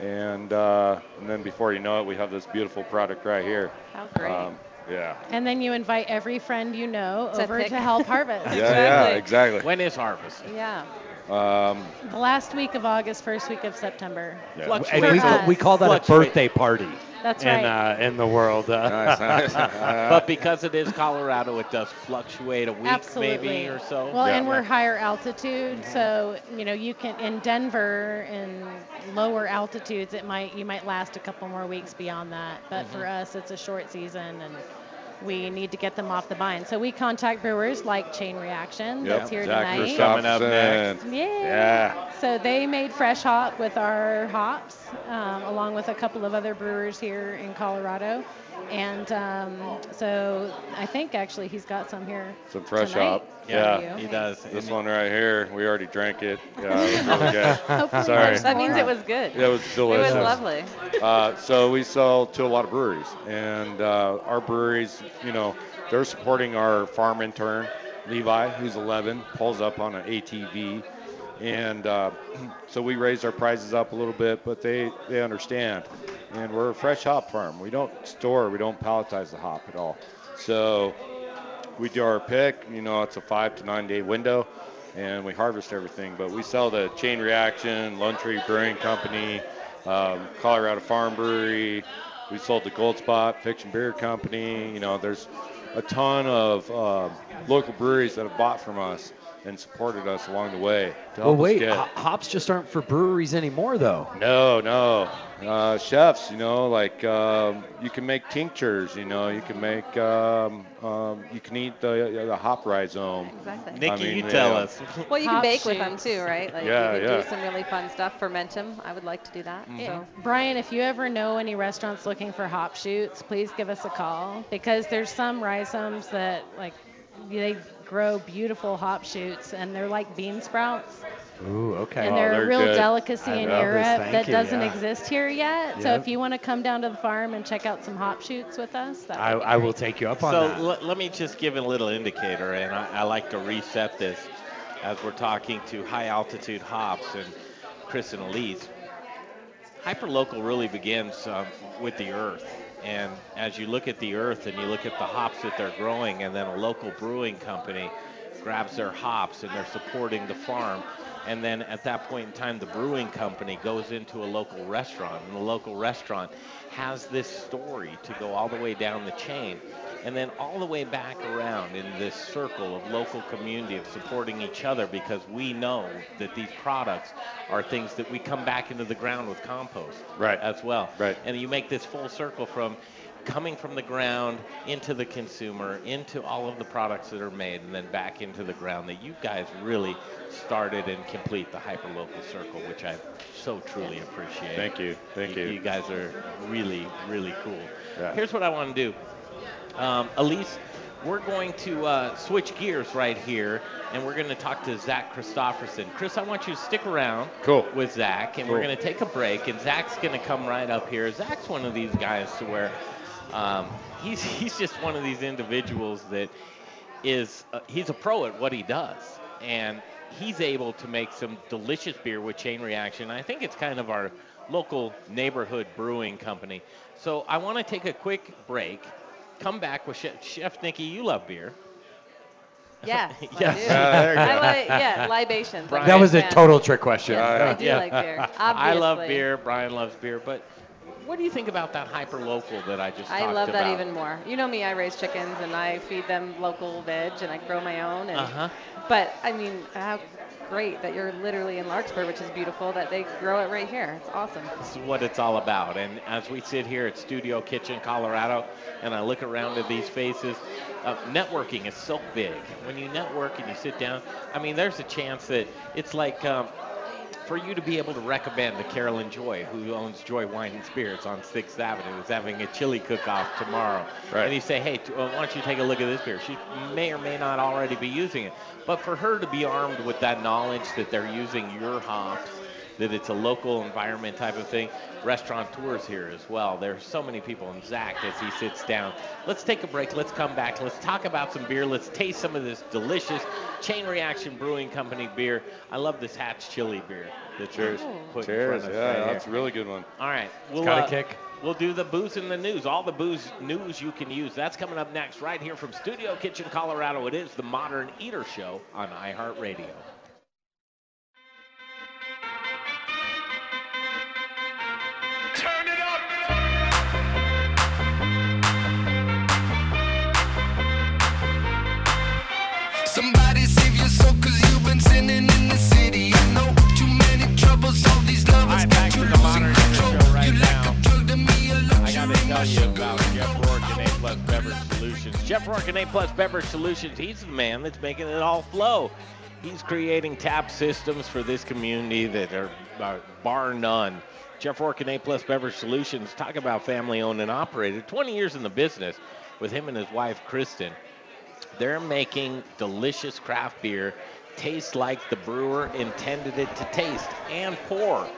and uh, and then before you know it, we have this beautiful product right here. How great. Um, yeah. and then you invite every friend you know To over pick. to help harvest. Yeah, yeah, exactly. When is harvest? Yeah. Um, The last week of August, first week of September. Yeah. We, call, we call that a birthday party. That's in, right. Uh, in the world. Uh, Nice, nice. But because it is Colorado, it does fluctuate a week Absolutely. maybe or so. Well, Yeah. and we're higher altitude, so you know you can in Denver and lower altitudes, it might you might last a couple more weeks beyond that. But for us, it's a short season, and we need to get them off the vine. So we contact brewers like Chain Reaction Yep. that's here Zach tonight. Coming up next. Yeah. Yeah. So they made fresh hop with our hops, um, along with a couple of other brewers here in Colorado. And um, so I think actually he's got some here. Some fresh tonight hop. Yeah, you. He does. This one right here, we already drank it. Yeah, it was really good. Sorry. That means it was good. Yeah, it was delicious. It was lovely. Uh, so we sell to a lot of breweries, and uh, our breweries, you know, they're supporting our farm intern, Levi, who's 11, pulls up on an ATV, and uh, so we raise our prices up a little bit, but they they understand, and we're a fresh hop farm. We don't store, we don't palletize the hop at all. So we do our pick. You know, it's a five to nine day window, and we harvest everything. But we sell to Chain Reaction, Lone Tree Brewing Company, um, Colorado Farm Brewery. We sold to Gold Spot Fiction Beer Company. You know, there's a ton of uh, local breweries that have bought from us and supported us along the way Well, wait, get. hops just aren't for breweries anymore, though. No, no. Uh, chefs, you know, like um, you can make tinctures. You know, you can make. Um, um, you can eat the the hop rhizome. Exactly. Nikki, I mean, you yeah. tell us. Well, you can Hop bake with them too, right? Like Yeah, you can yeah. do some really fun stuff, ferment them. I would like to do that. Yeah. So Brian, if you ever know any restaurants looking for hop shoots, please give us a call because there's some rhizomes that like they grow beautiful hop shoots and they're like bean sprouts Ooh, okay. and they're, a real delicacy I in. Europe that you, doesn't yeah. exist here yet. So if you want to come down to the farm and check out some hop shoots with us, that I, I will take you up on so that. let- let me just give a little indicator, and I, I like to reset this as we're talking to high altitude hops and Chris and Elise. Hyperlocal really begins um, with the earth. And as you look at the earth and you look at the hops that they're growing, and then a local brewing company grabs their hops and they're supporting the farm. And then at that point in time, the brewing company goes into a local restaurant, and the local restaurant has this story to go all the way down the chain and then all the way back around in this circle of local community of supporting each other because we know that these products are things that we come back into the ground with compost Right. as well. Right. And you make this full circle from coming from the ground into the consumer, into all of the products that are made, and then back into the ground that you guys really started and complete the hyperlocal circle, which I so truly appreciate. Thank you. Thank you. You guys are really, really cool. Yeah. Here's what I want to do. Um, Elise, we're going to uh, switch gears right here, and we're going to talk to Zach Christofferson. Chris, I want you to stick around Cool. with Zach, and we're going to take a break, and Zach's going to come right up here. Zach's one of these guys to where um, he's he's just one of these individuals that is uh, he's a pro at what he does, and he's able to make some delicious beer with Chain Reaction. I think it's kind of our local neighborhood brewing company. So I want to take a quick break. Come back with Chef, Chef Nikki. You love beer. yes, Yes. I do. There you I like yeah libations. Brian- that was a total trick question. Yes, I do Yeah. like beer. I love beer. Brian loves beer. But what do you think about that hyper local that I just I love that about? even more. You know me, I raise chickens and I feed them local veg and I grow my own. And, Uh-huh. But I mean, how great that you're literally in Larkspur, which is beautiful, that they grow it right here. It's awesome. This is what it's all about. And as we sit here at Studio Kitchen, Colorado, and I look around at these faces, uh, networking is so big. When you network and you sit down, I mean, there's a chance that it's like um, for you to be able to recommend to Carolyn Joy, who owns Joy Wine and Spirits on 6th Avenue, is having a chili cook-off tomorrow. Right. And you say, hey, uh, why don't you take a look at this beer? She may or may not already be using it. But for her to be armed with that knowledge that they're using your hops, that it's a local environment type of thing, restaurateurs here as well. There's so many people. And Zach, as he sits down, let's take a break. Let's come back. Let's talk about some beer. Let's taste some of this delicious Chain Reaction Brewing Company beer. I love this Hatch Chili beer that Cheers. you're putting Cheers. in front of us Yeah, right here. that's a really good one. All right. We'll, got a uh, kick. We'll do the booze and the news. All the booze news you can use. That's coming up next, right here from Studio Kitchen, Colorado. It is the Modern Eater Show on iHeartRadio. Tell you about Jeff Rourke and A Plus Beverage Solutions. Jeff Rourke and A Plus Beverage Solutions, he's the man that's making it all flow. He's creating tap systems for this community that are, bar none. Jeff Rourke and A Plus Beverage Solutions, talk about family owned and operated, 20 years in the business with him and his wife, Kristen. They're making delicious craft beer taste like the brewer intended it to taste and pour.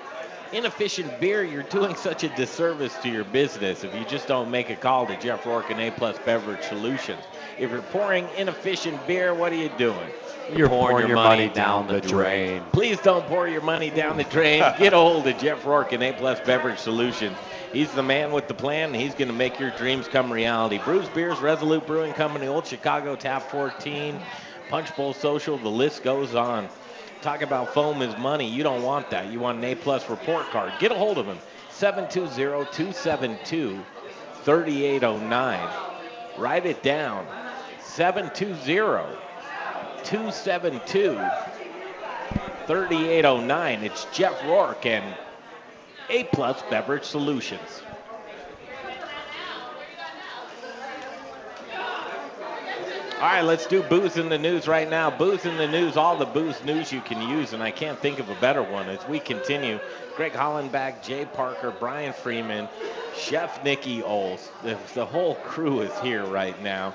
Inefficient beer, you're doing such a disservice to your business if you just don't make a call to Jeff Rourke and A Plus Beverage Solutions. If you're pouring inefficient beer, what are you doing? You're pouring your money down the drain. Please don't pour your money down the drain. Get a hold of Jeff Rourke and A Plus Beverage Solutions. He's the man with the plan, and he's going to make your dreams come reality. Bruz Beers, Resolute Brewing Company, Old Chicago Tap 14, Punch Bowl Social, the list goes on. Talk about foam is money. You don't want that. You want an A Plus report card. Get a hold of him. 720-272-3809. Write it down. 720-272-3809. It's Jeff Rourke and A Plus Beverage Solutions. All right, let's do booze in the news right now. Booze in the news, all the booze news you can use, and I can't think of a better one as we continue. Greg Hollenbach, Jay Parker, Brian Freeman, Chef Nikki Olst. The, the whole crew is here right now.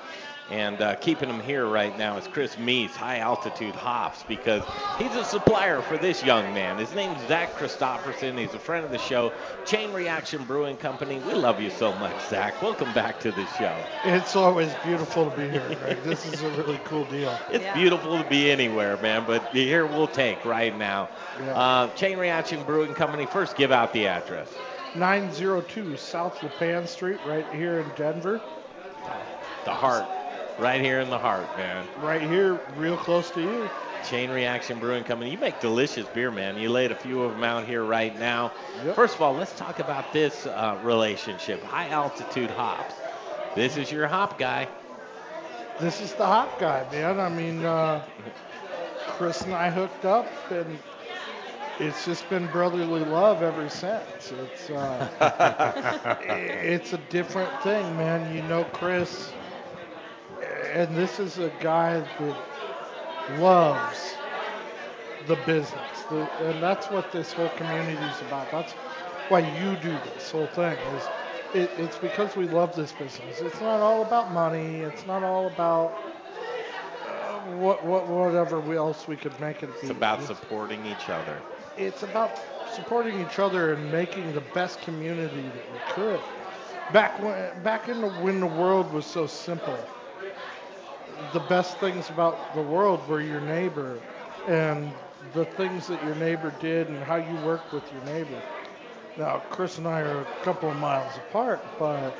And uh, keeping them here right now is Chris Meese, High Altitude Hops, because he's a supplier for this young man. His name's Zach Christopherson. He's a friend of the show. Chain Reaction Brewing Company. We love you so much, Zach. Welcome back to the show. It's always beautiful to be here, Greg. This is a really cool deal. It's beautiful to be anywhere, man, but here we'll take right now. Yeah. Uh, Chain Reaction Brewing Company, first give out the address. 902 South Lipan Street, right here in Denver. The heart. Right here in the heart, man. Right here, real close to you. Chain Reaction Brewing Company. You make delicious beer, man. You laid a few of them out here right now. First of all, let's talk about this uh, relationship. High altitude hops. This is your hop guy. This is the hop guy, man. I mean, uh, Chris and I hooked up, and it's just been brotherly love ever since. It's uh, it's a different thing, man. You know, Chris, and this is a guy that loves the business, the, and that's what this whole community is about. That's why you do this whole thing. Is it, it's because we love this business. It's not all about money. It's not all about uh, what what whatever we else we could make it be. It's about supporting each other. It's about supporting each other and making the best community that we could. Back when back in the when the world was so simple, the best things about the world were your neighbor and the things that your neighbor did and how you worked with your neighbor. Now, Chris and I are a couple of miles apart, but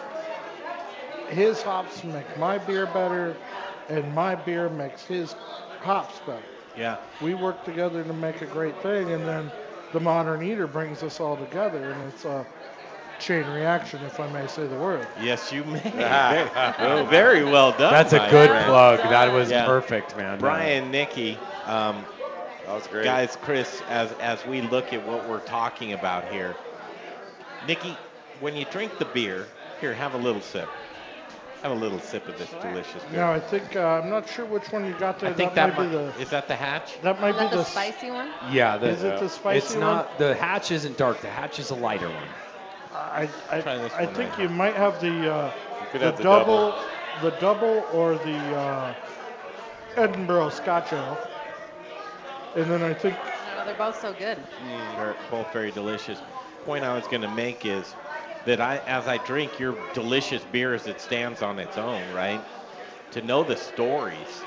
his hops make my beer better, and my beer makes his hops better. Yeah. We work together to make a great thing, and then the modern eater brings us all together, and it's a chain reaction, if I may say the word. Yes, you may. very, well, very well done. That's a my good friend. plug. That was Yeah. perfect, man. Brian, Nikki, um, That was great. guys, Chris, as as we look at what we're talking about here, Nikki, when you drink the beer, here, have a little sip. Have a little sip of this delicious beer. No, I think uh, I'm not sure which one you got there. I think that, that might be might- the is that the hatch? that might Is that be the the spicy one? Yeah, the, Is it the spicy It's one? not. The hatch isn't dark. The hatch is a lighter one. I, I, Try this I one think right you might have the uh, could the, have the double, the double or the uh, Edinburgh Scotch Ale, and then I think No, they're both so good. Mm, they're both very delicious. Point I was going to make is that I, as I drink your delicious beer as it stands on its own, right? To know the stories,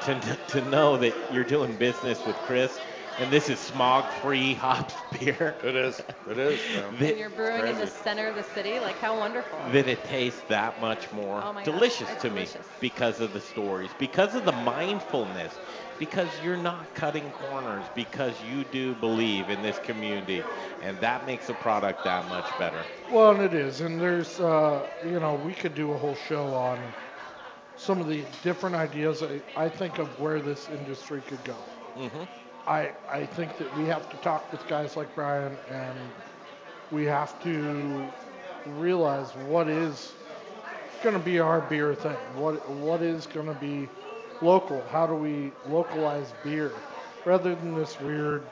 to to know that you're doing business with Chris, and this is smog-free hops beer. It is. It is. man. And you're brewing in the center of the city. Like, how wonderful. that it tastes that much more Oh my gosh, delicious to delicious. me because of the stories, because of the mindfulness, because you're not cutting corners, because you do believe in this community, and that makes a product that much better. well, and it is, and there's uh, you know we could do a whole show on some of the different ideas I, I think of where this industry could go. Mm-hmm. I, I think that we have to talk with guys like Brian and we have to realize what is going to be our beer thing? What what is going to be local? How do we localize beer rather than this weird?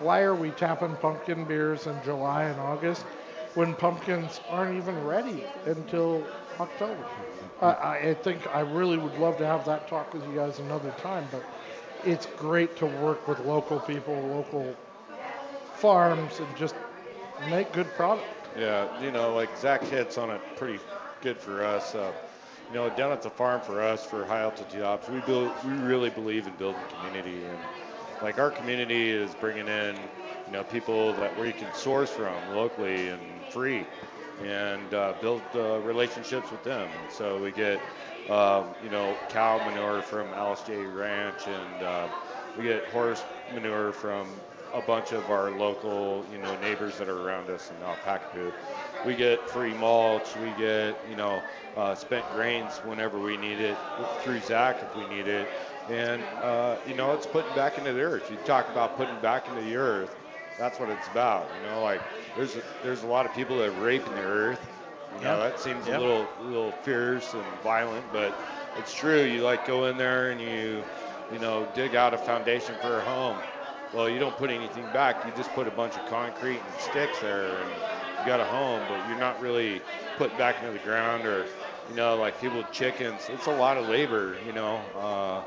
Why are we tapping pumpkin beers in July and August when pumpkins aren't even ready until October? I, I think I really would love to have that talk with you guys another time, but it's great to work with local people, local farms, and just make good product. Yeah, you know, like Zach hits on it pretty good for us. Uh, you know, down at the farm for us for high altitude hops, we build, we really believe in building community, and like our community is bringing in, you know, people that where you can source from locally and free, and uh, build uh, relationships with them. So we get, um, you know, cow manure from Alice J Ranch, and uh, we get horse manure from a bunch of our local, you know, neighbors that are around us in Alpacapoo. We get free mulch. We get, you know, uh, spent grains whenever we need it through Zach if we need it. And, uh, you know, it's putting back into the earth. You talk about putting back into the earth. That's what it's about. You know, like there's a, there's a lot of people that rape in the earth. You know, Yep. that seems Yep. a little little fierce and violent, but it's true. You like go in there and you, you know, dig out a foundation for a home. Well, you don't put anything back. You just put a bunch of concrete and sticks there, and you got a home. But you're not really putting back into the ground, or you know, like people with chickens. It's a lot of labor, you know, uh,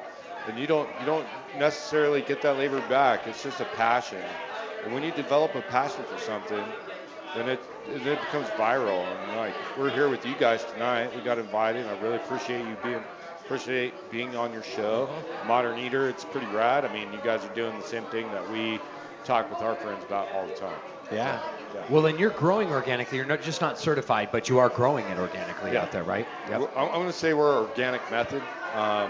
and you don't you don't necessarily get that labor back. It's just a passion, and when you develop a passion for something, then it it becomes viral. And like we're here with you guys tonight. We got invited. I really appreciate you being appreciate being on your show. Modern Eater, it's pretty rad. I mean, you guys are doing the same thing that we talk with our friends about all the time. Yeah. Well, and you're growing organically. You're not just not certified, but you are growing it organically Yeah. out there, right? Well, I'm, going to say we're organic method. Um,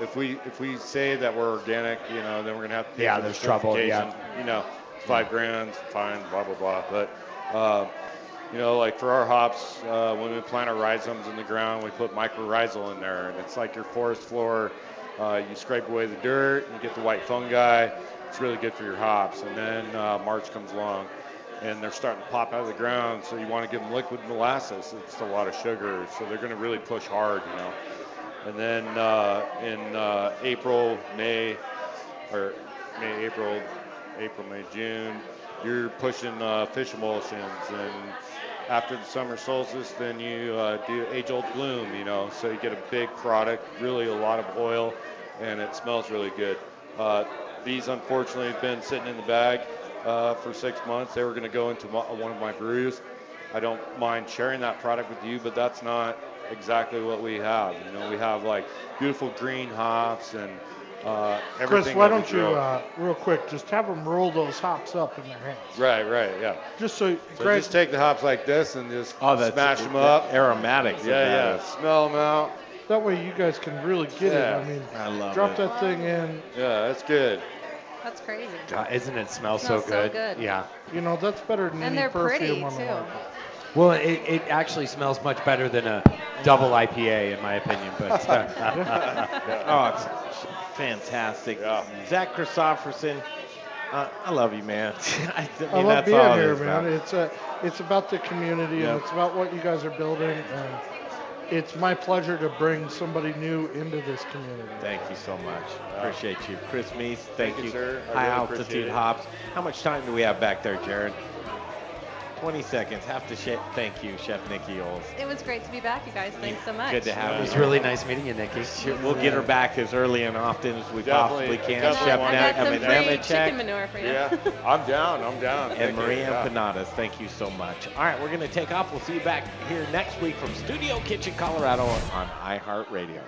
if we if we say that we're organic, you know, then we're going to have to pay Yeah, there's trouble, yeah. You know, five grand, fine, blah blah blah. But uh, you know, like for our hops, uh, when we plant our rhizomes in the ground, we put mycorrhizal in there, and it's like your forest floor. Uh, you scrape away the dirt, you get the white fungi. It's really good for your hops. And then uh, March comes along, and they're starting to pop out of the ground. So you want to give them liquid molasses. It's a lot of sugar, so they're going to really push hard, you know. And then uh, in uh, April, May, or May, April, April, May, June, you're pushing uh, fish emulsions. And after the summer solstice, then you uh, do age-old bloom, you know. So you get a big product, really a lot of oil, and it smells really good. Uh, these unfortunately have been sitting in the bag uh, for six months. They were going to go into my, one of my brews. I don't mind sharing that product with you, but that's not exactly what we have. You know, we have like beautiful green hops and uh, everything. Chris, why don't you, uh, real quick, just have them roll those hops up in their hands? Right, right, yeah. Just so, So Greg, just take the hops like this and just Oh, that's- smash them up. aromatics of Yeah, yeah. is- Smell them out. that way you guys can really get Yeah. it. I mean, I love drop it. that thing in. Yeah, that's good. That's crazy. God, isn't it smell so Smells so good? good. Yeah. You know, that's better than And any they're perfume pretty on the too. market. Well, it, it actually smells much better than a double IPA, in my opinion. But oh, fantastic. Zach Christopherson, uh, I love you, man. I, mean, I love being all it man. about. It's a, it's about the community Yep. and it's about what you guys are building, and it's my pleasure to bring somebody new into this community. Thank you so much. Appreciate you. Chris Meese, thank, Thank you, you. sir. High really altitude hops. How much time do we have back there, Jared? 20 seconds. Have to sh- thank you, Chef Nikki Olst. It was great to be back, you guys. Thanks so much. Good to have it you. was really nice meeting you, Nikki. We'll get her uh, back as early and often as we Definitely- possibly can. definitely Chef want Nat, I mean, Nemechek. Chicken manure for you. Yeah, I'm down. I'm down. and Thank. Maria Yeah. Empanadas. Thank you so much. All right, we're going to take off. We'll see you back here next week from Studio Kitchen, Colorado on iHeartRadio.